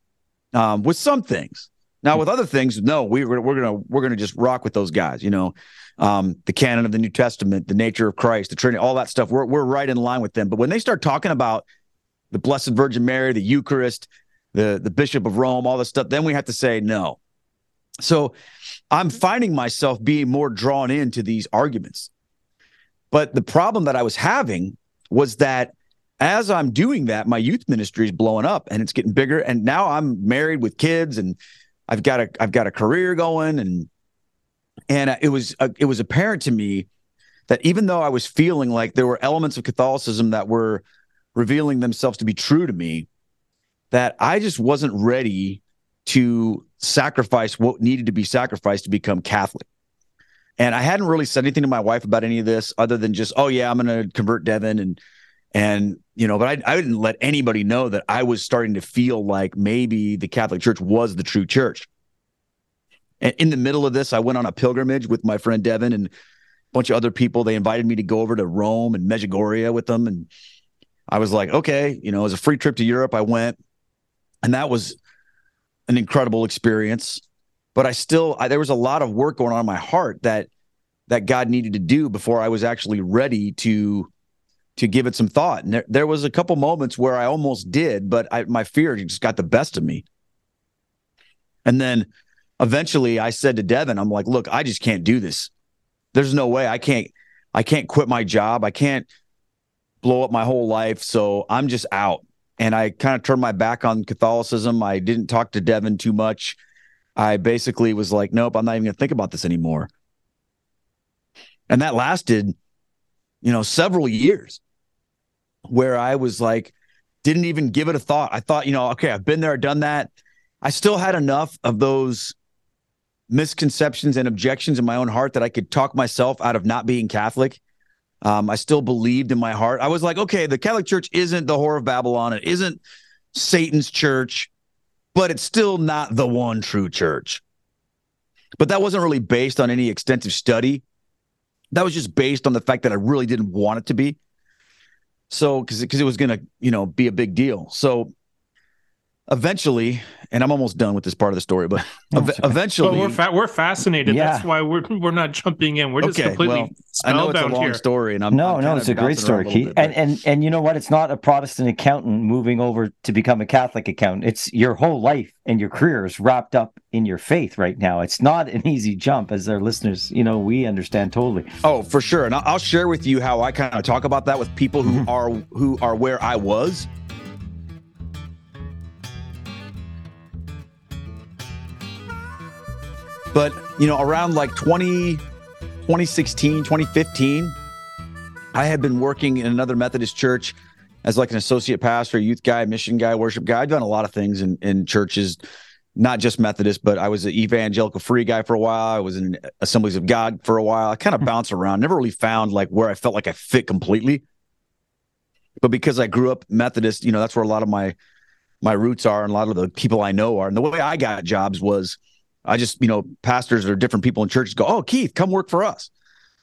um, with some things. Now, with other things, no, we, we're we're gonna we're gonna just rock with those guys. You know, um, the canon of the New Testament, the nature of Christ, the Trinity, all that stuff. We're we're right in line with them. But when they start talking about the Blessed Virgin Mary, the Eucharist, the the Bishop of Rome, all this stuff, then we have to say no. So I'm finding myself being more drawn into these arguments. But the problem that I was having was that as I'm doing that, my youth ministry is blowing up and it's getting bigger. And now I'm married with kids and I've got a I've got a career going and and it was uh, it was apparent to me that even though I was feeling like there were elements of Catholicism that were revealing themselves to be true to me, that I just wasn't ready to sacrifice what needed to be sacrificed to become Catholic. And I hadn't really said anything to my wife about any of this other than just, oh yeah, I'm going to convert Devin and and you know, but I I didn't let anybody know that I was starting to feel like maybe the Catholic Church was the true church. And in the middle of this, I went on a pilgrimage with my friend Devin and a bunch of other people. They invited me to go over to Rome and Medjugorje with them, and I was like, okay, you know, it was a free trip to Europe. I went, and that was an incredible experience. But I still, I, there was a lot of work going on in my heart that that God needed to do before I was actually ready to to give it some thought. And there, there was a couple moments where I almost did, but I, my fear just got the best of me. And then eventually I said to Devin, I'm like, look, I just can't do this. There's no way I can't, I can't quit my job. I can't blow up my whole life. So I'm just out. And I kind of turned my back on Catholicism. I didn't talk to Devin too much. I basically was like, nope, I'm not even going to think about this anymore. And that lasted, you know, several years where I was like, didn't even give it a thought. I thought, you know, okay, I've been there, done that. I still had enough of those misconceptions and objections in my own heart that I could talk myself out of not being Catholic. Um, I still believed in my heart. I was like, okay, the Catholic Church isn't the whore of Babylon. It isn't Satan's church, but it's still not the one true church. But that wasn't really based on any extensive study. That was just based on the fact that I really didn't want it to be. So, because it was going to, you know, be a big deal. So, eventually, and I'm almost done with this part of the story, but ev- eventually, Well, we're fa- we're fascinated. Yeah. That's why we're we're not jumping in. We're just Okay, completely well, I know it's a long here. story, and I'm no, I'm no, it's a great story, a Keith. bit, And and and you know what? It's not a Protestant accountant moving over to become a Catholic accountant. It's your whole life and your career is wrapped up in your faith right now. It's not an easy jump, as our listeners, you know, we understand totally. oh, for sure. And I'll, I'll share with you how I kind of talk about that with people who Mhm. are who are where I was. But you know, around like 20, 2016, 2015, I had been working in another Methodist church as like an associate pastor, youth guy, mission guy, worship guy. I've done a lot of things in, in churches, not just Methodist, but I was an evangelical free guy for a while. I was in Assemblies of God for a while. I kind of hmm. bounced around, never really found like where I felt like I fit completely. But because I grew up Methodist, you know, that's where a lot of my my roots are and a lot of the people I know are. And the way I got jobs was I just, you know, pastors or different people in churches go, Oh, Keith, come work for us.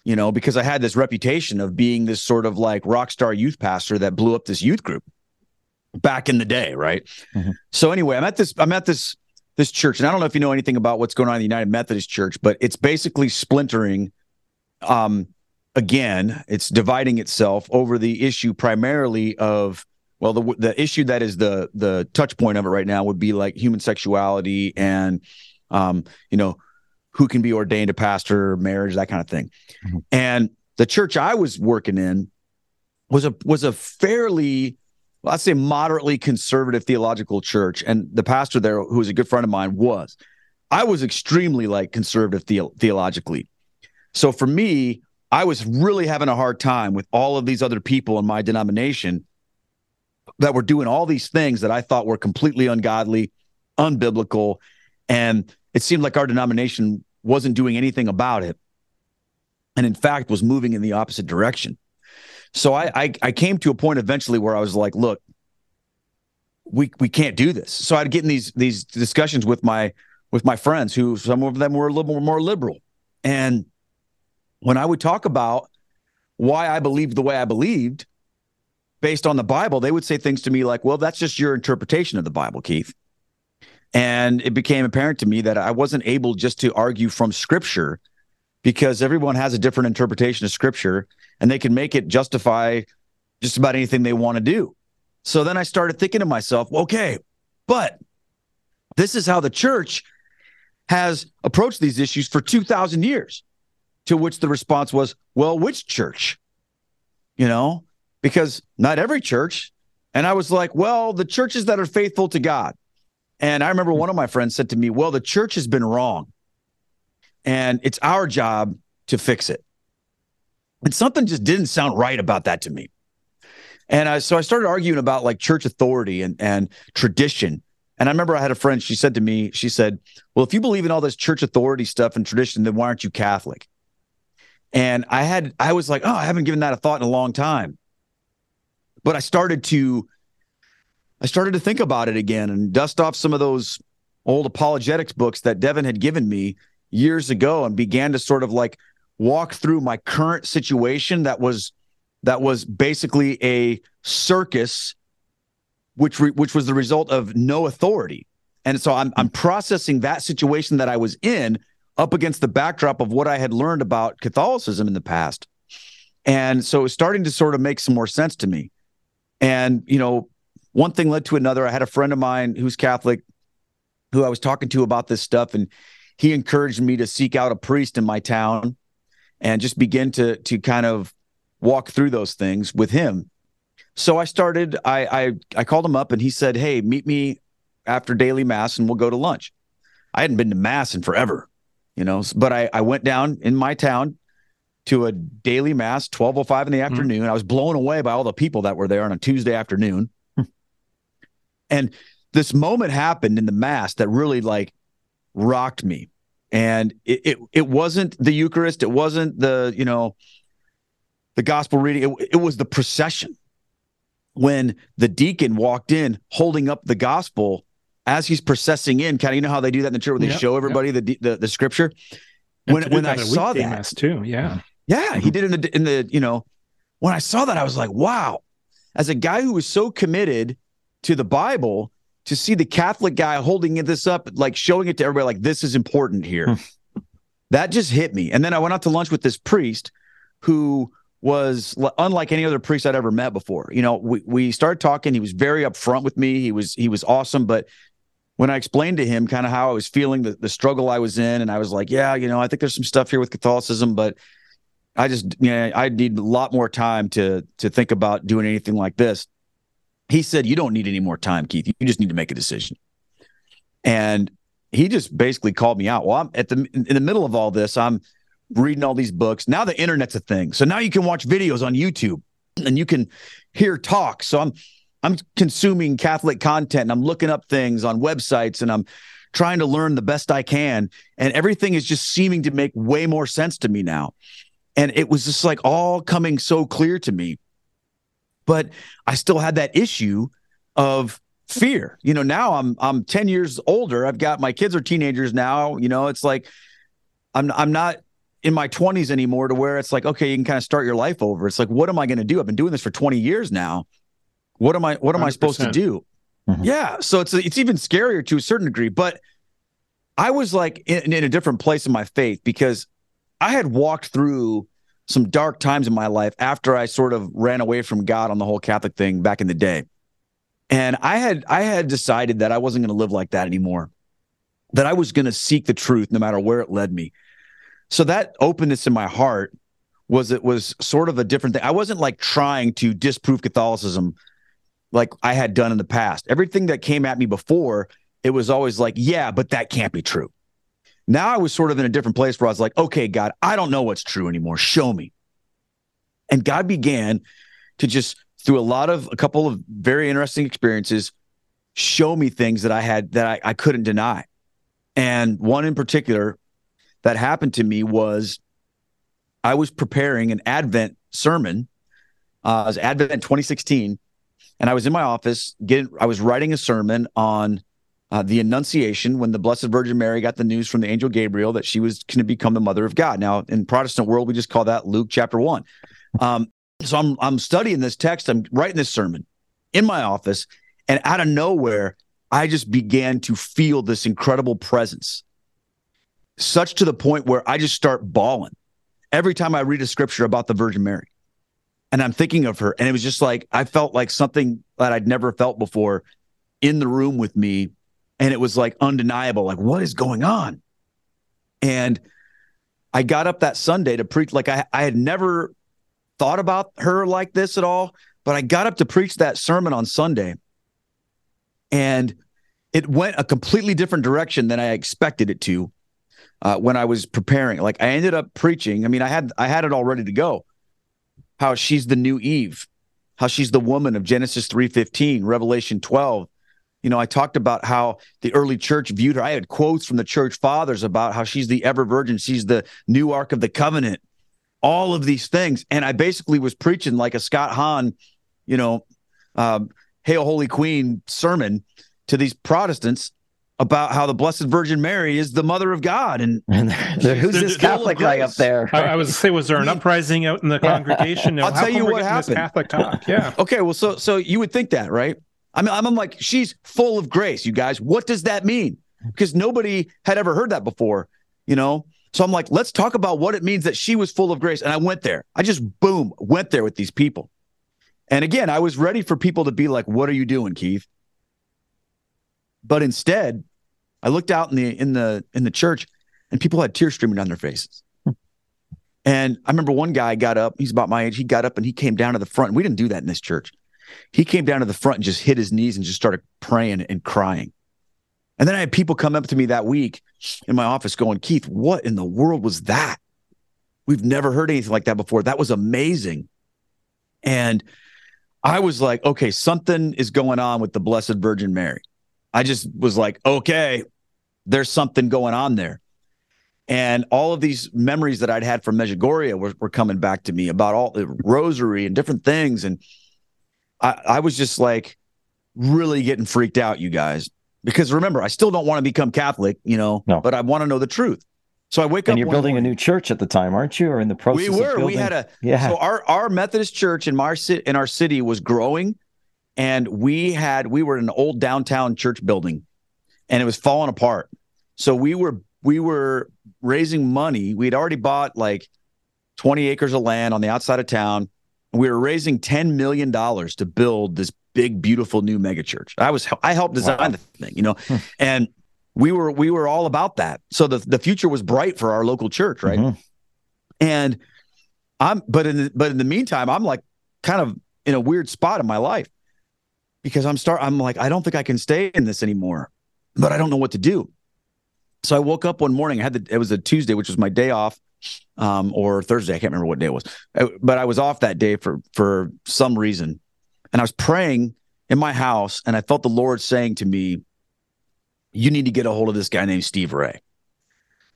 you know, because I had this reputation of being this sort of like rock star youth pastor that blew up this youth group back in the day, right? Mhm. So anyway, I'm at this I'm at this this church, and I don't know if you know anything about what's going on in the United Methodist Church, but it's basically splintering. Um, again, it's dividing itself over the issue primarily of well, the the issue that is the the touch point of it right now would be like human sexuality and um, you know, who can be ordained a pastor, marriage, that kind of thing. Mhm. And the church I was working in was a was a fairly well, I'd say moderately conservative theological church. And the pastor there, who was a good friend of mine, was. I was extremely like conservative theo- theologically. So for me, I was really having a hard time with all of these other people in my denomination that were doing all these things that I thought were completely ungodly, unbiblical, and it seemed like our denomination wasn't doing anything about it. And in fact, was moving in the opposite direction. So I, I I came to a point eventually where I was like, look, we we can't do this. So I'd get in these these discussions with my with my friends who some of them were a little more liberal. And when I would talk about why I believed the way I believed based on the Bible, they would say things to me like, well, that's just your interpretation of the Bible, Keith. And it became apparent to me that I wasn't able just to argue from scripture because everyone has a different interpretation of scripture and they can make it justify just about anything they want to do. So then I started thinking to myself, okay, but this is how the church has approached these issues for 2,000 years. To which the response was, well, which church? You know, because not every church. And I was like, well, the churches that are faithful to God. And I remember one of my friends said to me, well, the church has been wrong. And it's our job to fix it. And something just didn't sound right about that to me. And I, so I started arguing about like church authority and, and tradition. And I remember I had a friend, she said to me, she said, Well, if you believe in all this church authority stuff and tradition, then why aren't you Catholic? And I had, I was like, Oh, I haven't given that a thought in a long time. But I started to, I started to think about it again and dust off some of those old apologetics books that Devin had given me years ago and began to sort of like walk through my current situation that was that was basically a circus which re- which was the result of no authority. And so I'm I'm processing that situation that I was in up against the backdrop of what I had learned about Catholicism in the past. And so it's starting to sort of make some more sense to me. And you know one thing led to another I had a friend of mine who's Catholic who I was talking to about this stuff and he encouraged me to seek out a priest in my town and just begin to to kind of walk through those things with him. So I started. I I, I called him up and he said, "Hey, meet me after daily mass and we'll go to lunch." I hadn't been to mass in forever, you know, but I I went down in my town to a daily mass, twelve oh five in the mm-hmm. afternoon. I was blown away by all the people that were there on a Tuesday afternoon, and this moment happened in the mass that really like rocked me. And it, it it wasn't the Eucharist, it wasn't the you know the gospel reading, it, it was the procession when the deacon walked in holding up the gospel as he's processing in. Kind of you know how they do that in the church where they Yep, show everybody the, the the scripture. And When when I saw that, mass too, yeah, yeah, he did in the in the you know when I saw that I was like, wow. As a guy who was so committed to the Bible, to see the Catholic guy holding this up, like showing it to everybody, like this is important here. Hmm. that just hit me. And then I went out to lunch with this priest who was unlike any other priest I'd ever met before. You know, we we started talking. He was very upfront with me. He was he was awesome. But when I explained to him kind of how I was feeling, the, the struggle I was in, and I was like, yeah, you know, I think there's some stuff here with Catholicism, but I just, yeah, I need a lot more time to to think about doing anything like this. He said, "You don't need any more time, Keith. You just need to make a decision." And he just basically called me out. Well, I'm at the in the middle of all this. I'm reading all these books. Now the internet's a thing, so now you can watch videos on YouTube and you can hear talks. So I'm I'm consuming Catholic content and I'm looking up things on websites and I'm trying to learn the best I can. And everything is just seeming to make way more sense to me now. And it was just like all coming so clear to me. But I still had that issue of fear. You know, now I'm I'm 10 years older. I've got my kids are teenagers now. You know, it's like I'm I'm not in my 20s anymore to where it's like, okay, you can kind of start your life over. It's like, what am I going to do? I've been doing this for 20 years now. What am I what am 100%. I supposed to do? Mm-hmm. Yeah. So it's it's even scarier to a certain degree. But I was like in, in a different place in my faith because I had walked through some dark times in my life after I sort of ran away from God on the whole Catholic thing back in the day. And I had I had decided that I wasn't going to live like that anymore. That I was going to seek the truth no matter where it led me. So that openness in my heart was it was sort of a different thing. I wasn't like trying to disprove Catholicism like I had done in the past. Everything that came at me before, it was always like, yeah, but that can't be true. Now I was sort of in a different place where I was like, okay, God, I don't know what's true anymore. Show me. And God began to just, through a lot of a couple of very interesting experiences, show me things that I had that I, I couldn't deny. And one in particular that happened to me was I was preparing an Advent sermon. Uh, it was Advent 2016, and I was in my office. Getting, I was writing a sermon on uh, the Annunciation when the Blessed Virgin Mary got the news from the angel Gabriel that she was going to become the Mother of God. Now, in Protestant world, we just call that Luke chapter one. Um, so I'm I'm studying this text. I'm writing this sermon in my office, and out of nowhere, I just began to feel this incredible presence such to the point where I just start bawling every time I read a scripture about the Virgin Mary. And I'm thinking of her. And it was just like, I felt like something that I'd never felt before in the room with me. And it was like undeniable. Like, what is going on? And I got up that Sunday to preach. Like, I, I had never thought about her like this at all, but I got up to preach that sermon on Sunday. And it went a completely different direction than I expected it to uh, when I was preparing. Like I ended up preaching. I mean, I had I had it all ready to go. How she's the new Eve, how she's the woman of Genesis three fifteen, Revelation twelve. You know, I talked about how the early church viewed her. I had quotes from the church fathers about how she's the ever virgin, she's the new ark of the covenant, all of these things. And I basically was preaching like a Scott Hahn, you know, um, Hail Holy Queen sermon to these Protestants about how the Blessed Virgin Mary is the Mother of God. And, and there, who's this Catholic guy up there? I, I was say, was there an uprising out in the congregation? I'll tell you what happened. Catholic talk, yeah. okay, well, so so you would think that, right? I mean, I'm like, she's full of grace, you guys. What does that mean? Because nobody had ever heard that before, you know. So I'm like, let's talk about what it means that she was full of grace. And I went there. I just boom went there with these people. And again, I was ready for people to be like, "What are you doing, Keith?" But instead, I looked out in the in the in the church, and people had tears streaming down their faces. And I remember one guy got up. He's about my age. He got up and he came down to the front. We didn't do that in this church. He came down to the front and just hit his knees and just started praying and crying. And then I had people come up to me that week in my office going, Keith, what in the world was that? We've never heard anything like that before. That was amazing. And I was like, okay, something is going on with the Blessed Virgin Mary. I just was like, okay, there's something going on there. And all of these memories that I'd had from Medjugorje were, were coming back to me about all the rosary and different things. And I, I was just like really getting freaked out, you guys. Because remember, I still don't want to become Catholic, you know, no. but I want to know the truth. So I wake and up. And you're building morning. a new church at the time, aren't you? Or in the process? We were. we had a. Yeah. So our our Methodist church in our in our city was growing, and we had we were in an old downtown church building and it was falling apart so we were we were raising money We'd already bought like 20 acres of land on the outside of town we were raising 10 million dollars to build this big beautiful new mega church i was i helped design wow. the thing you know hmm. and we were we were all about that so the, the future was bright for our local church right mm-hmm. and i'm but in the, but in the meantime i'm like kind of in a weird spot in my life because I'm start I'm like I don't think I can stay in this anymore, but I don't know what to do. So I woke up one morning. I had the, it was a Tuesday, which was my day off, um, or Thursday. I can't remember what day it was, uh, but I was off that day for for some reason, and I was praying in my house, and I felt the Lord saying to me, "You need to get a hold of this guy named Steve Ray."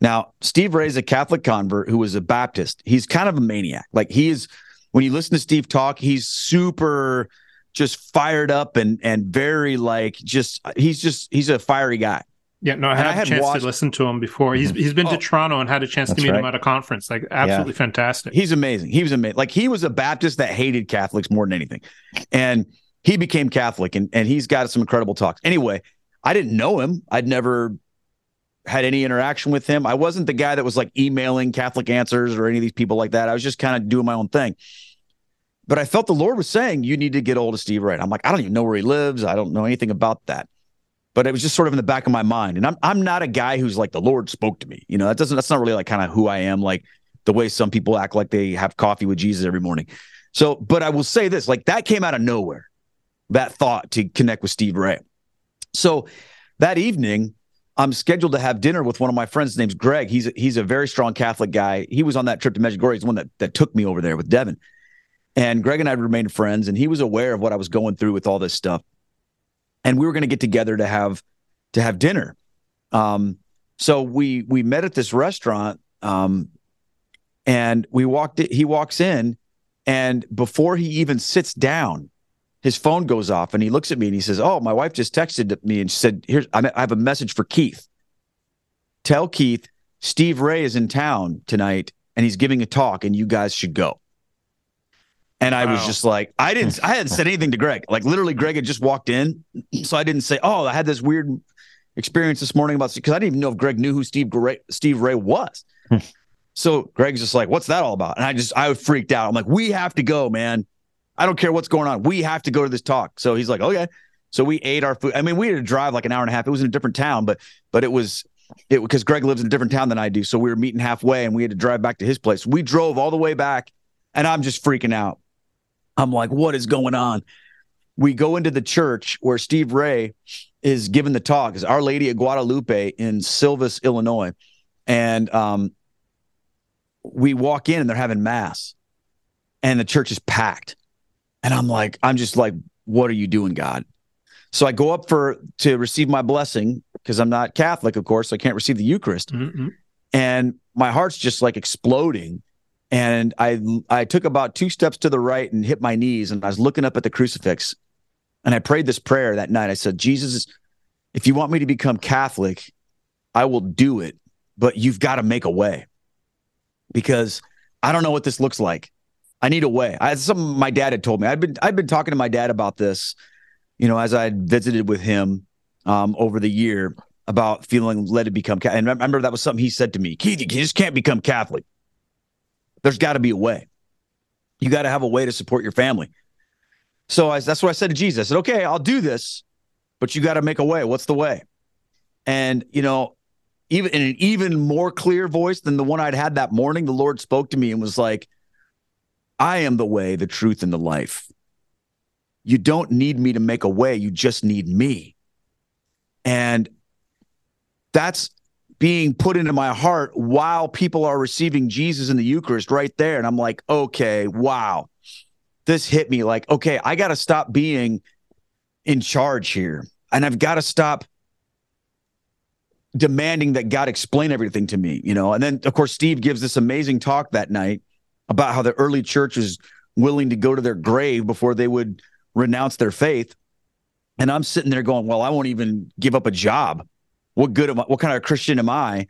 Now, Steve Ray is a Catholic convert who was a Baptist. He's kind of a maniac. Like he is, when you listen to Steve talk, he's super just fired up and and very like just he's just he's a fiery guy. Yeah, no, I had, I had a chance watched... to listen to him before. He's mm-hmm. he's been oh, to Toronto and had a chance to meet right. him at a conference. Like absolutely yeah. fantastic. He's amazing. He was amazing. Like he was a Baptist that hated Catholics more than anything. And he became Catholic and, and he's got some incredible talks. Anyway, I didn't know him. I'd never had any interaction with him. I wasn't the guy that was like emailing Catholic answers or any of these people like that. I was just kind of doing my own thing. But I felt the Lord was saying, you need to get old of Steve Ray. I'm like, I don't even know where he lives. I don't know anything about that. But it was just sort of in the back of my mind. And I'm I'm not a guy who's like the Lord spoke to me. You know, that doesn't that's not really like kind of who I am, like the way some people act like they have coffee with Jesus every morning. So, but I will say this, like that came out of nowhere, that thought to connect with Steve Ray. So that evening, I'm scheduled to have dinner with one of my friends. His name's Greg. He's a, he's a very strong Catholic guy. He was on that trip to Medjugorje. He's the one that, that took me over there with Devin. And Greg and I remained friends, and he was aware of what I was going through with all this stuff. And we were going to get together to have to have dinner. Um, so we we met at this restaurant, um, and we walked. He walks in, and before he even sits down, his phone goes off, and he looks at me and he says, "Oh, my wife just texted me and she said, here's I have a message for Keith. Tell Keith Steve Ray is in town tonight, and he's giving a talk, and you guys should go." And I wow. was just like, I didn't, I hadn't said anything to Greg. Like literally, Greg had just walked in, so I didn't say, "Oh, I had this weird experience this morning about," because I didn't even know if Greg knew who Steve Ray, Steve Ray was. Hmm. so Greg's just like, "What's that all about?" And I just, I freaked out. I'm like, "We have to go, man. I don't care what's going on. We have to go to this talk." So he's like, "Okay." So we ate our food. I mean, we had to drive like an hour and a half. It was in a different town, but but it was it because Greg lives in a different town than I do. So we were meeting halfway, and we had to drive back to his place. We drove all the way back, and I'm just freaking out I'm like, what is going on? We go into the church where Steve Ray is giving the talk, is Our Lady of Guadalupe in Silvis, Illinois. And um, we walk in and they're having mass and the church is packed. And I'm like, I'm just like, what are you doing, God? So I go up for to receive my blessing because I'm not Catholic, of course, so I can't receive the Eucharist. Mm-hmm. And my heart's just like exploding and I I took about two steps to the right and hit my knees, and I was looking up at the crucifix, and I prayed this prayer that night. I said, Jesus, if you want me to become Catholic, I will do it, but you've got to make a way because I don't know what this looks like. I need a way. I, had something my dad had told me. I'd been I'd been talking to my dad about this, you know, as I visited with him um, over the year about feeling led to become Catholic. And I remember that was something he said to me. Keith, you just can't become Catholic. There's got to be a way. You got to have a way to support your family. So I, that's what I said to Jesus. I said, okay, I'll do this, but you got to make a way. What's the way? And, you know, even in an even more clear voice than the one I'd had that morning, the Lord spoke to me and was like, I am the way, the truth, and the life. You don't need me to make a way. You just need me. And that's being put into my heart while people are receiving Jesus in the Eucharist right there. And I'm like, okay, wow. This hit me like, okay, I got to stop being in charge here. And I've got to stop demanding that God explain everything to me, you know. And then, of course, Steve gives this amazing talk that night about how the early church was willing to go to their grave before they would renounce their faith. And I'm sitting there going, well, I won't even give up a job what good am I, what kind of Christian am I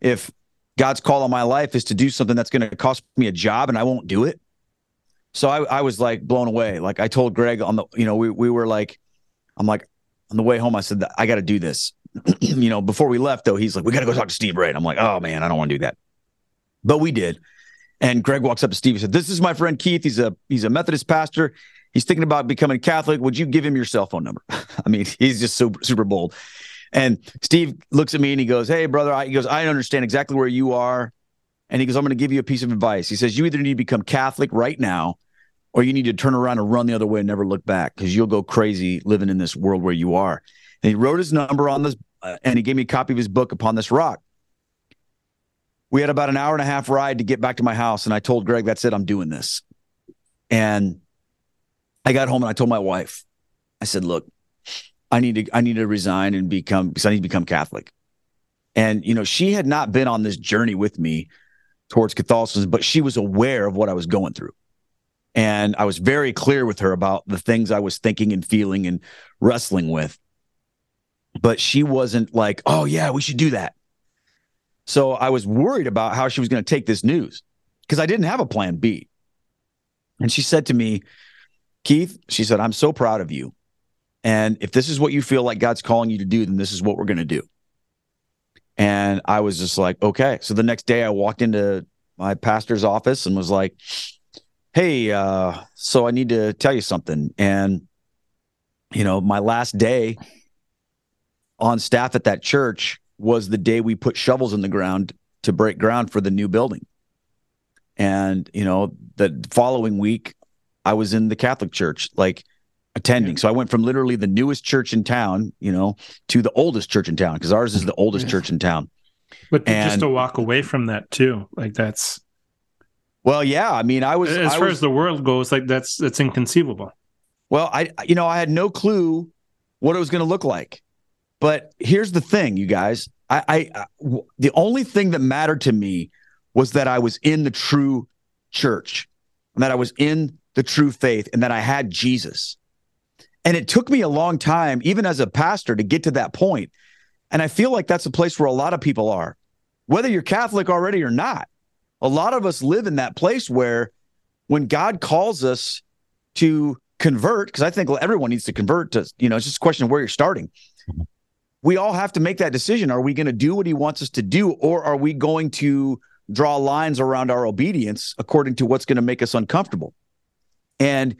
if God's call on my life is to do something that's going to cost me a job and I won't do it? So I, I was like blown away. Like I told Greg on the, you know, we, we were like, I'm like, on the way home, I said, I got to do this. you know, before we left, though, he's like, we got to go talk to Steve Ray. I'm like, oh man, I don't want to do that. But we did. And Greg walks up to Steve and said, This is my friend Keith. He's a he's a Methodist pastor. He's thinking about becoming Catholic. Would you give him your cell phone number? I mean, he's just super super bold. And Steve looks at me and he goes, Hey, brother, I, he goes, I understand exactly where you are. And he goes, I'm going to give you a piece of advice. He says, You either need to become Catholic right now, or you need to turn around and run the other way and never look back because you'll go crazy living in this world where you are. And he wrote his number on this uh, and he gave me a copy of his book, Upon This Rock. We had about an hour and a half ride to get back to my house. And I told Greg, That's it, I'm doing this. And I got home and I told my wife, I said, Look, I need to I need to resign and become because I need to become Catholic. And you know, she had not been on this journey with me towards Catholicism, but she was aware of what I was going through. And I was very clear with her about the things I was thinking and feeling and wrestling with. but she wasn't like, oh, yeah, we should do that. So I was worried about how she was going to take this news because I didn't have a plan B. And she said to me, Keith, she said, I'm so proud of you. And if this is what you feel like God's calling you to do, then this is what we're going to do. And I was just like, okay. So the next day I walked into my pastor's office and was like, hey, uh, so I need to tell you something. And, you know, my last day on staff at that church was the day we put shovels in the ground to break ground for the new building. And, you know, the following week, I was in the Catholic church, like attending. Yeah. So I went from literally the newest church in town, you know, to the oldest church in town because ours is the oldest yeah. church in town. But and, just to walk away from that too, like that's. Well, yeah. I mean, I was as I far was, as the world goes, like that's that's inconceivable. Well, I you know I had no clue what it was going to look like, but here's the thing, you guys. I, I, I the only thing that mattered to me was that I was in the true church, and that I was in the true faith, and that I had Jesus. And it took me a long time, even as a pastor, to get to that point. And I feel like that's a place where a lot of people are, whether you're Catholic already or not. A lot of us live in that place where when God calls us to convert, because I think everyone needs to convert to, you know, it's just a question of where you're starting. We all have to make that decision. Are we going to do what he wants us to do, or are we going to draw lines around our obedience according to what's going to make us uncomfortable? And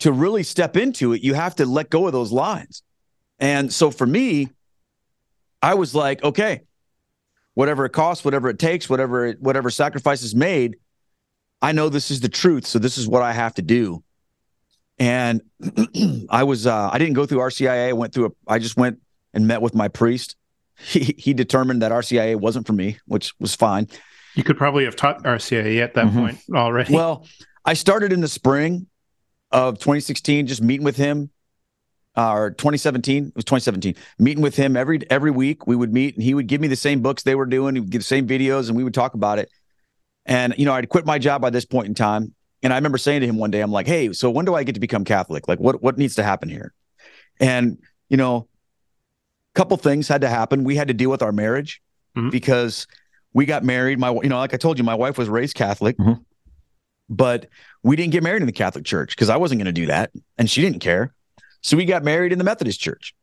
to really step into it, you have to let go of those lines. And so for me, I was like, okay, whatever it costs, whatever it takes, whatever whatever sacrifice is made, I know this is the truth, so this is what I have to do. And I was uh, I didn't go through RCIA. I went through a I just went and met with my priest. He he determined that RCIA wasn't for me, which was fine. You could probably have taught RCIA at that mm-hmm. point already. Well, I started in the spring of 2016, just meeting with him, uh, or 2017. It was 2017. Meeting with him every every week. We would meet, and he would give me the same books they were doing. He would give the same videos, and we would talk about it. And you know, I'd quit my job by this point in time. And I remember saying to him one day, I'm like, "Hey, so when do I get to become Catholic? Like, what what needs to happen here?" And you know, a couple things had to happen. We had to deal with our marriage mm-hmm. because we got married. My, you know, like I told you, my wife was raised Catholic. Mm-hmm but we didn't get married in the Catholic Church because I wasn't going to do that, and she didn't care. So we got married in the Methodist Church.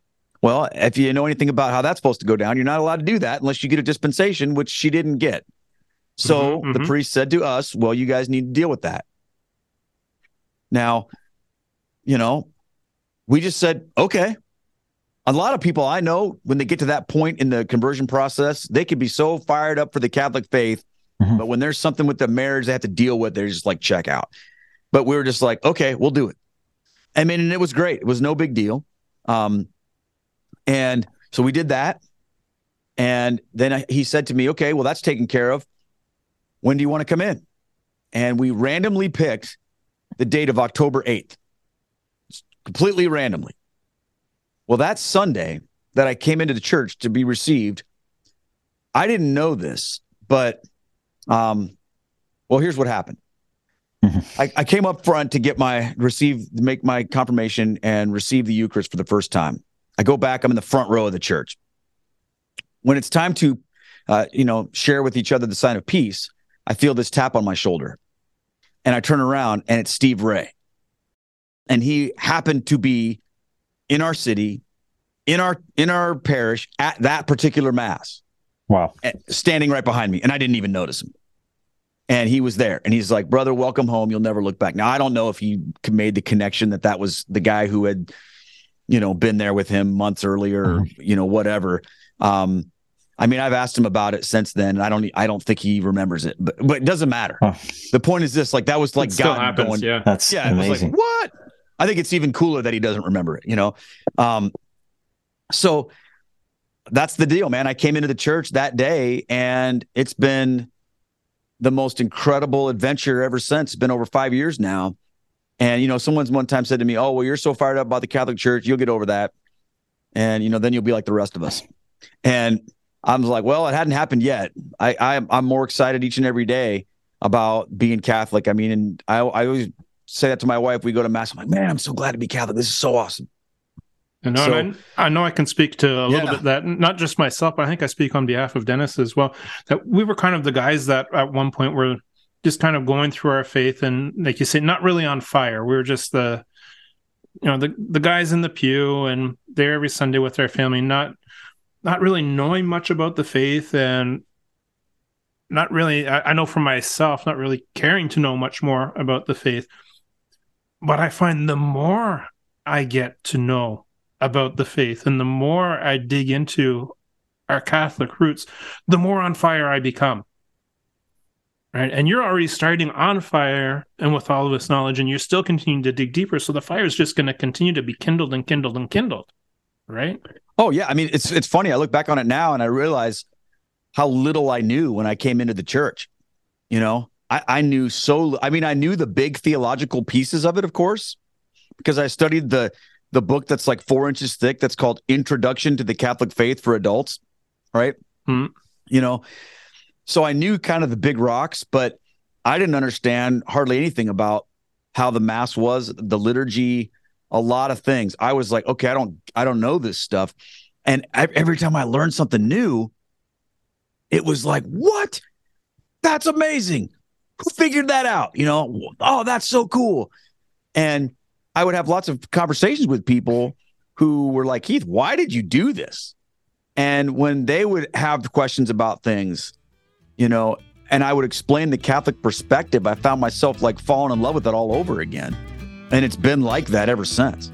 Well, if you know anything about how that's supposed to go down, you're not allowed to do that unless you get a dispensation, which she didn't get. So mm-hmm, the mm-hmm. priest said to us, Well, you guys need to deal with that. Now, you know, we just said, Okay. A lot of people I know, when they get to that point in the conversion process, they can be so fired up for the Catholic faith Mm-hmm. But when there's something with the marriage they have to deal with, they're just like check out. But we were just like, okay, we'll do it. I mean, and it was great. It was no big deal. Um, and so we did that. And then I, he said to me, okay, well, that's taken care of. When do you want to come in? And we randomly picked the date of October 8th, completely randomly. Well, that Sunday that I came into the church to be received, I didn't know this, but um, well, here's what happened. Mm-hmm. I, I, came up front to get my receive, make my confirmation and receive the Eucharist for the first time. I go back. I'm in the front row of the church. When it's time to, uh, you know, share with each other the sign of peace, I feel this tap on my shoulder, and I turn around and it's Steve Ray, and he happened to be in our city, in our in our parish at that particular mass. Wow. Standing right behind me. And I didn't even notice him. And he was there. And he's like, brother, welcome home. You'll never look back. Now, I don't know if he made the connection that that was the guy who had, you know, been there with him months earlier, mm-hmm. you know, whatever. Um, I mean, I've asked him about it since then. I don't, I don't think he remembers it, but, but it doesn't matter. Huh. The point is this: like that was like God happens, going, yeah, that's yeah, amazing. Like, what? I think it's even cooler that he doesn't remember it. You know, um, so that's the deal, man. I came into the church that day and it's been the most incredible adventure ever since. It's been over five years now. And, you know, someone's one time said to me, Oh, well, you're so fired up about the Catholic Church, you'll get over that. And, you know, then you'll be like the rest of us. And I was like, Well, it hadn't happened yet. I, I I'm more excited each and every day about being Catholic. I mean, and I, I always say that to my wife. We go to mass. I'm like, man, I'm so glad to be Catholic. This is so awesome. And So- and I, I know I can speak to a little Yeah. bit that not just myself, but I think I speak on behalf of Dennis as well. That we were kind of the guys that at one point were just kind of going through our faith and, like you say, not really on fire. We were just the, you know, the the guys in the pew and there every Sunday with our family, not not really knowing much about the faith and not really. I, I know for myself, not really caring to know much more about the faith. But I find the more I get to know about the faith and the more I dig into our Catholic roots, the more on fire I become. Right. And you're already starting on fire and with all of this knowledge, and you're still continuing to dig deeper. So the fire is just going to continue to be kindled and kindled and kindled. Right. Oh yeah, I mean it's it's funny. I look back on it now and I realize how little I knew when I came into the church. You know, I, I knew so. I mean, I knew the big theological pieces of it, of course, because I studied the the book that's like four inches thick. That's called Introduction to the Catholic Faith for Adults, right? Hmm. You know, so I knew kind of the big rocks, but I didn't understand hardly anything about how the mass was, the liturgy, a lot of things. I was like, okay, I don't, I don't know this stuff. And I, every time I learned something new, it was like, what? That's amazing. Who figured that out? You know, oh, that's so cool. And I would have lots of conversations with people who were like, Keith, why did you do this? And when they would have questions about things, you know, and I would explain the Catholic perspective, I found myself like falling in love with it all over again. And it's been like that ever since.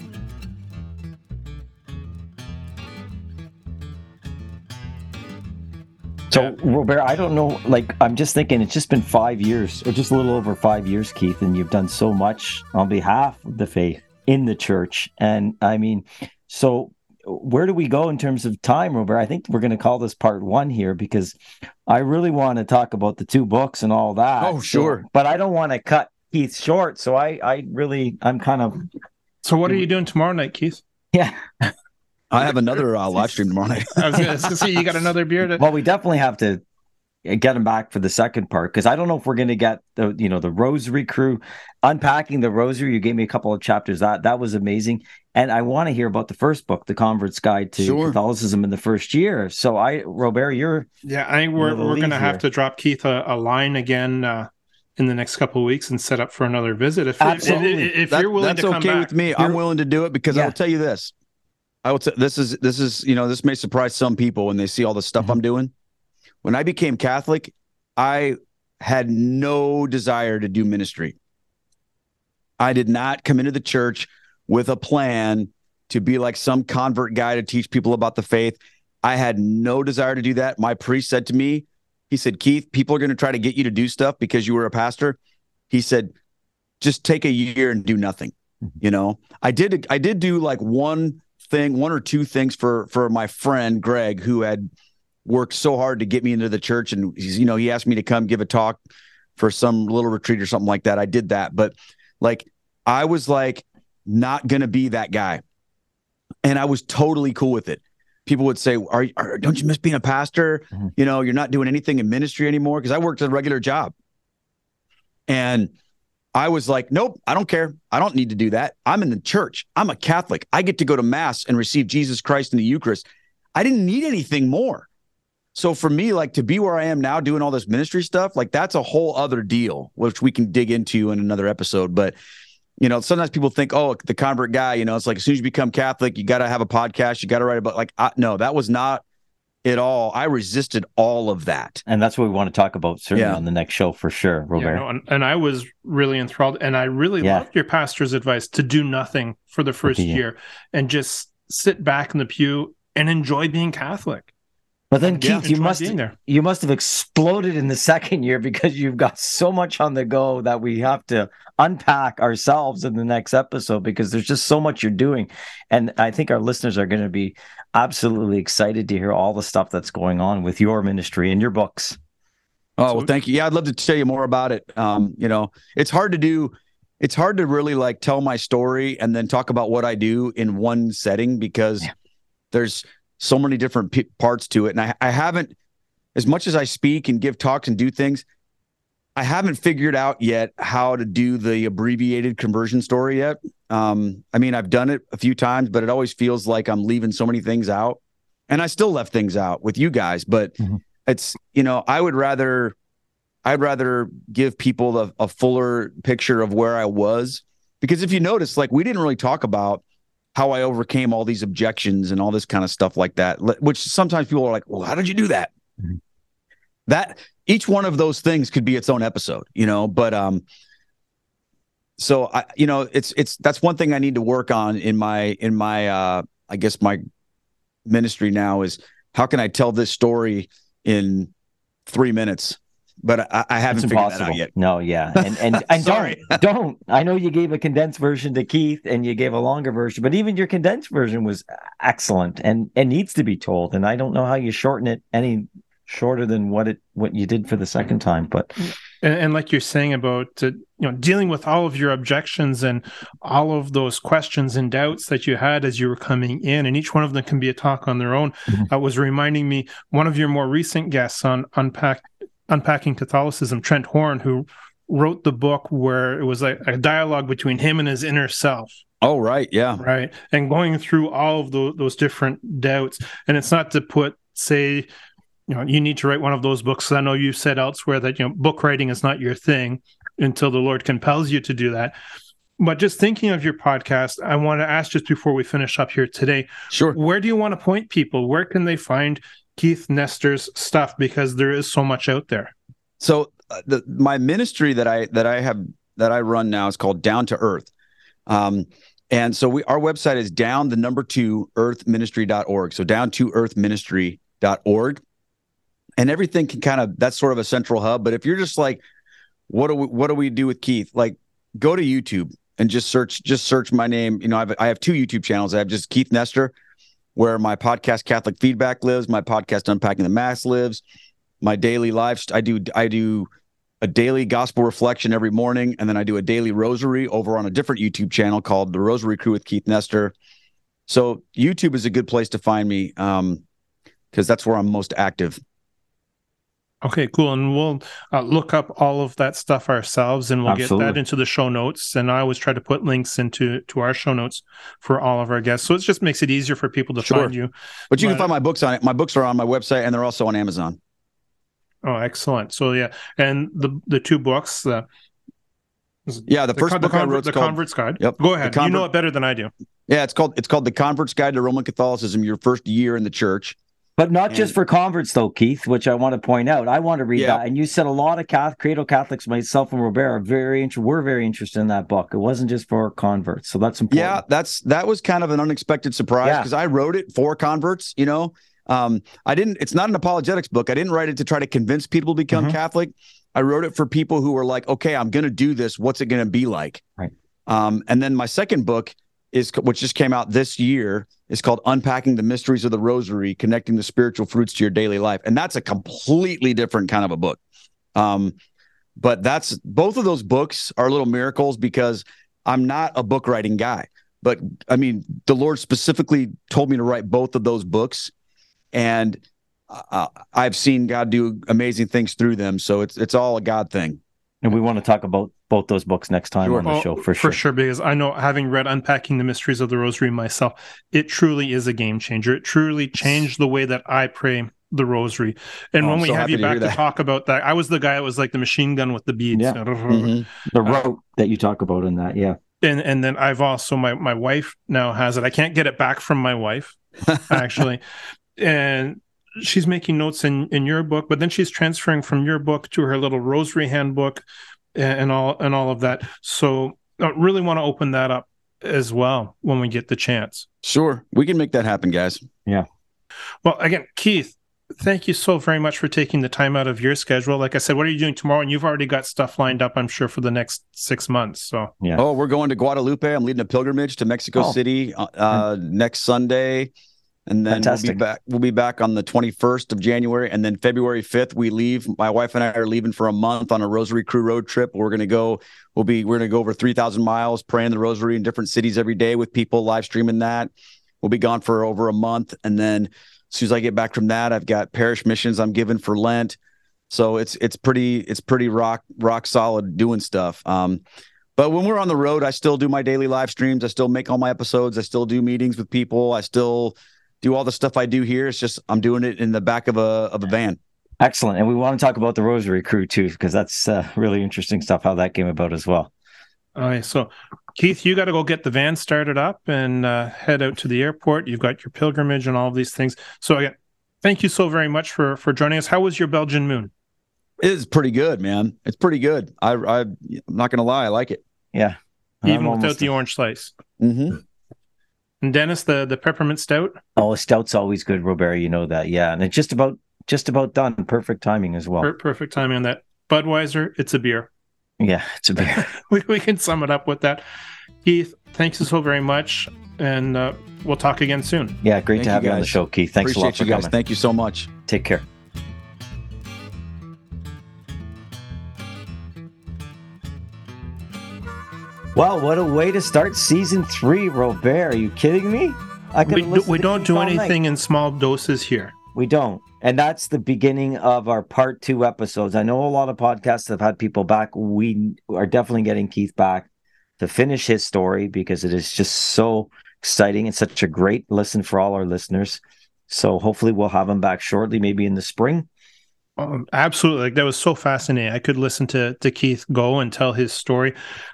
So, Robert, I don't know. Like, I'm just thinking it's just been five years, or just a little over five years, Keith, and you've done so much on behalf of the faith in the church. And I mean, so where do we go in terms of time, Robert? I think we're going to call this part one here because I really want to talk about the two books and all that. Oh, So- sure. but I don't want to cut Keith short. So I, I really, I'm kind of, So what are you doing tomorrow night, Keith? yeah. I have another uh, live stream tomorrow night. I was going to see you got another beer to. Well, we definitely have to get him back for the second part because I don't know if we're going to get the you know the Rosary crew unpacking the Rosary. You gave me a couple of chapters that that was amazing, and I want to hear about the first book, The Convert's Guide to Sure. Catholicism in the First Year. So, I Robert, you're Yeah, I think we're we're going to have to drop Keith a, a line again uh, in the next couple of weeks and set up for another visit. If Absolutely. if, if That- you're willing that's to come okay back, with me. I'm willing to do it because I'll tell you this. I will. T- this is this is you know this may surprise some people when they see all the stuff Mhm. I'm doing. When I became Catholic, I had no desire to do ministry. I did not come into the church with a plan to be like some convert guy to teach people about the faith. I had no desire to do that. My priest said to me, he said, Keith, people are going to try to get you to do stuff because you were a pastor. He said, just take a year and do nothing. Mhm. You know, I did, I did do like one thing, one or two things for, for my friend Greg, who had worked so hard to get me into the church. And he's, you know, he asked me to come give a talk for some little retreat or something like that. I did that. But like, I was like, not going to be that guy. And I was totally cool with it. People would say, are, are don't you miss being a pastor? Mhm. You know, you're not doing anything in ministry anymore. Cause I worked a regular job. And I was like, nope, I don't care. I don't need to do that. I'm in the church. I'm a Catholic. I get to go to mass and receive Jesus Christ in the Eucharist. I didn't need anything more. So for me, like to be where I am now doing all this ministry stuff, like that's a whole other deal, which we can dig into in another episode. But you know, sometimes people think, oh, the convert guy, you know, it's like as soon as you become Catholic, you got to have a podcast, you got to write about like, I, no, that was not at all. I resisted all of that. and that's what we want to talk about certainly Yeah. on the next show for sure, Yeah, Robert. no, and, and I was really enthralled, and I really Yeah. loved your pastor's advice to do nothing for the first Yeah. year and just sit back in the pew and enjoy being Catholic. But then, Yeah, Keith, you must there. you must have exploded in the second year because you've got so much on the go that we have to unpack ourselves in the next episode because there's just so much you're doing. And I think our listeners are going to be absolutely excited to hear all the stuff that's going on with your ministry and your books. Oh, well, thank you. Yeah, I'd love to tell you more about it. Um, you know, it's hard to do. It's hard to really like tell my story and then talk about what I do in one setting because Yeah. there's so many different p- parts to it. And I, I haven't, as much as I speak and give talks and do things, I haven't figured out yet how to do the abbreviated conversion story yet. Um, I mean, I've done it a few times, but it always feels like I'm leaving so many things out. And I still left things out with you guys, but mm-hmm. it's, you know, I would rather, I'd rather give people a, a fuller picture of where I was. Because if you notice, like we didn't really talk about how I overcame all these objections and all this kind of stuff like that, which sometimes people are like, well, how did you do that? Mm-hmm. That each one of those things could be its own episode, you know, but, um, so I, you know, it's it's that's one thing I need to work on in my in my uh I guess my ministry now is how can I tell this story in three minutes? But I, I haven't figured that out yet. No, yeah, and and, and don't don't. I know you gave a condensed version to Keith, and you gave a longer version, but even your condensed version was excellent and and needs to be told. And I don't know how you shorten it any shorter than what it what you did for the second time, but. And, and like you're saying about uh, you know dealing with all of your objections and all of those questions and doubts that you had as you were coming in, and each one of them can be a talk on their own. mm hmm was reminding me one of your more recent guests on unpack unpacking Catholicism, Trent Horn, who wrote the book where it was like a dialogue between him and his inner self. Oh, right. Yeah. Right. And going through all of those, those different doubts. And it's not to put, say, you know you need to write one of those books i know you've said elsewhere that you know book writing is not your thing until the lord compels you to do that but just thinking of your podcast i want to ask just before we finish up here today sure where do you want to point people where can they find keith nester's stuff because there is so much out there so uh, the, my ministry that i that i have that i run now is called down to earth um, and so we our website is down the number two earthministry.org so down to earthministry.org and everything can kind of that's sort of a central hub. But if you're just like, what do we what do we do with Keith? Like, go to YouTube and just search just search my name. You know, I've, I have two YouTube channels. I have just Keith Nester, where my podcast Catholic Feedback lives, my podcast Unpacking the Mass lives, my daily life. I do I do a daily gospel reflection every morning, and then I do a daily rosary over on a different YouTube channel called the Rosary Crew with Keith Nester. So YouTube is a good place to find me um, because that's where I'm most active. Okay, cool. And we'll uh, look up all of that stuff ourselves and we'll Absolutely. get that into the show notes. And I always try to put links into to our show notes for all of our guests. So it just makes it easier for people to sure. find you. But you but, can find my books on it. My books are on my website and they're also on Amazon. Oh, excellent. So yeah. And the the two books, the yeah, the, the first book the I wrote the called, Convert's Guide. Yep. Go ahead. Convert, you know it better than I do. Yeah, it's called it's called the Convert's Guide to Roman Catholicism. Your first year in the church. But not and, just for converts, though, Keith, which I want to point out. I want to read yeah. that. And you said a lot of Catholic, cradle Catholics, myself and Robert, are very interested. We're very interested in that book. It wasn't just for converts, so that's important. Yeah, that's that was kind of an unexpected surprise because yeah. I wrote it for converts. You know, um, I didn't. It's not an apologetics book. I didn't write it to try to convince people to become mm-hmm. Catholic. I wrote it for people who were like, okay, I'm going to do this. What's it going to be like? Right. Um, and then my second book is which just came out this year is called unpacking the mysteries of the rosary connecting the spiritual fruits to your daily life. And that's a completely different kind of a book. Um, but that's both of those books are little miracles because i'm not a book writing guy. But i mean the lord specifically told me to write both of those books. And uh, i've seen god do amazing things through them. So it's it's all a god thing and we want to talk about both those books next time sure. on the oh, show for sure. For sure, because I know having read Unpacking the Mysteries of the Rosary myself, it truly is a game changer. It truly changed the way that I pray the rosary. And oh, when I'm we so have you back to, to, talk about that, I was the guy that was like the machine gun with the beads. Yeah. mm-hmm. The rope uh, that you talk about in that, yeah. And and then I've also my my wife now has it. I can't get it back from my wife, actually. and she's making notes in in your book, but then she's transferring from your book to her little rosary handbook and, and all and all of that. So I really want to open that up as well when we get the chance. Sure, we can make that happen, guys. Yeah. Well, again, Keith, thank you so very much for taking the time out of your schedule. Like I said, what are you doing tomorrow? And you've already got stuff lined up, I'm sure, for the next six months. So yeah. Oh, we're going to Guadalupe. I'm leading a pilgrimage to Mexico oh. City uh, uh, next Sunday and then Fantastic. we'll be back. We'll be back on the 21st of January, and then February 5th we leave. My wife and I are leaving for a month on a Rosary Crew road trip. We're going to go. We'll be. We're going to go over 3,000 miles praying the Rosary in different cities every day with people live streaming that. We'll be gone for over a month, and then as soon as I get back from that, I've got parish missions I'm giving for Lent. So it's it's pretty it's pretty rock rock solid doing stuff. Um, But when we're on the road, I still do my daily live streams. I still make all my episodes. I still do meetings with people. I still do all the stuff I do here. It's just I'm doing it in the back of a of a van. Excellent. And we want to talk about the Rosary Crew too, because that's uh, really interesting stuff how that came about as well. All right. So, Keith, you got to go get the van started up and uh, head out to the airport. You've got your pilgrimage and all of these things. So, again, thank you so very much for for joining us. How was your Belgian moon? It's pretty good, man. It's pretty good. I, I I'm not gonna lie, I like it. Yeah. Even without the orange slice. Mm-hmm. And Dennis, the the peppermint stout. Oh, stout's always good, Robert. You know that, yeah. And it's just about just about done. Perfect timing as well. Per- perfect timing on that. Budweiser, it's a beer. Yeah, it's a beer. we we can sum it up with that. Keith, thanks so very much, and uh, we'll talk again soon. yeah, great Thank to have you on the show, Keith. Thanks Appreciate a lot for you guys. coming. Thank you so much. Take care. Well, what a way to start season three, Robert. Are you kidding me? I We, do, we don't do all night. anything in small doses here. We don't. And that's the beginning of our part two episodes. I know a lot of podcasts have had people back. We are definitely getting Keith back to finish his story because it is just so exciting and such a great listen for all our listeners. So hopefully we'll have him back shortly, maybe in the spring. Um, absolutely, like that was so fascinating. I could listen to to Keith go and tell his story.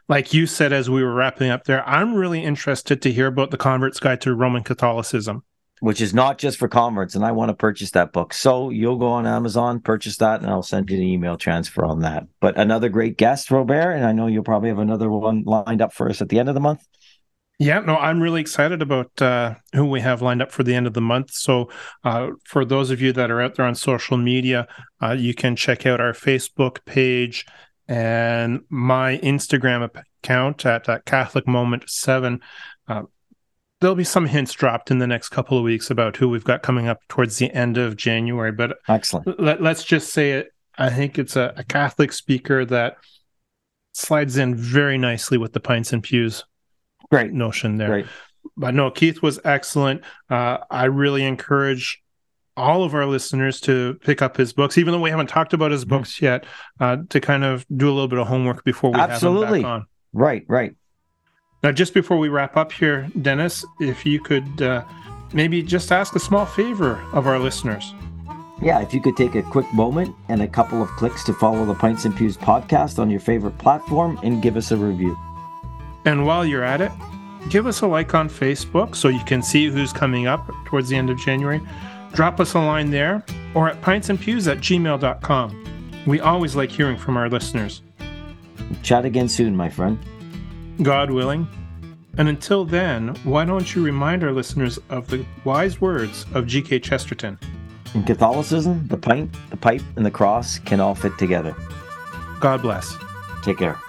Like you said as we were wrapping up there, I'm really interested to hear about the convert's guide to Roman Catholicism. which is not just for converts. And I want to purchase that book. So you'll go on Amazon, purchase that, and I'll send you an email transfer on that. But another great guest, Robert. And I know you'll probably have another one lined up for us at the end of the month. Yeah, no, I'm really excited about uh, who we have lined up for the end of the month. So, uh, for those of you that are out there on social media, uh, you can check out our Facebook page and my Instagram account at uh, Catholic Moment Seven. Uh, there'll be some hints dropped in the next couple of weeks about who we've got coming up towards the end of January. But Excellent. let, let's just say it. I think it's a, a Catholic speaker that slides in very nicely with the pints and pews Great. notion there Great. but no keith was excellent uh, i really encourage all of our listeners to pick up his books even though we haven't talked about his Mhm. books yet uh, to kind of do a little bit of homework before we Absolutely. have him back on Right, right. now just before we wrap up here dennis if you could uh, maybe just ask a small favor of our listeners Yeah, if you could take a quick moment and a couple of clicks to follow the Pints and Pews podcast on your favorite platform and give us a review. And while you're at it give us a like on facebook so you can see who's coming up towards the end of january drop us a line there or at pintsandpews at gmail.com we always like hearing from our listeners Chat again soon, my friend. God willing. And until then, why don't you remind our listeners of the wise words of G.K. Chesterton? In Catholicism, the pint, the pipe, and the cross can all fit together. God bless. Take care.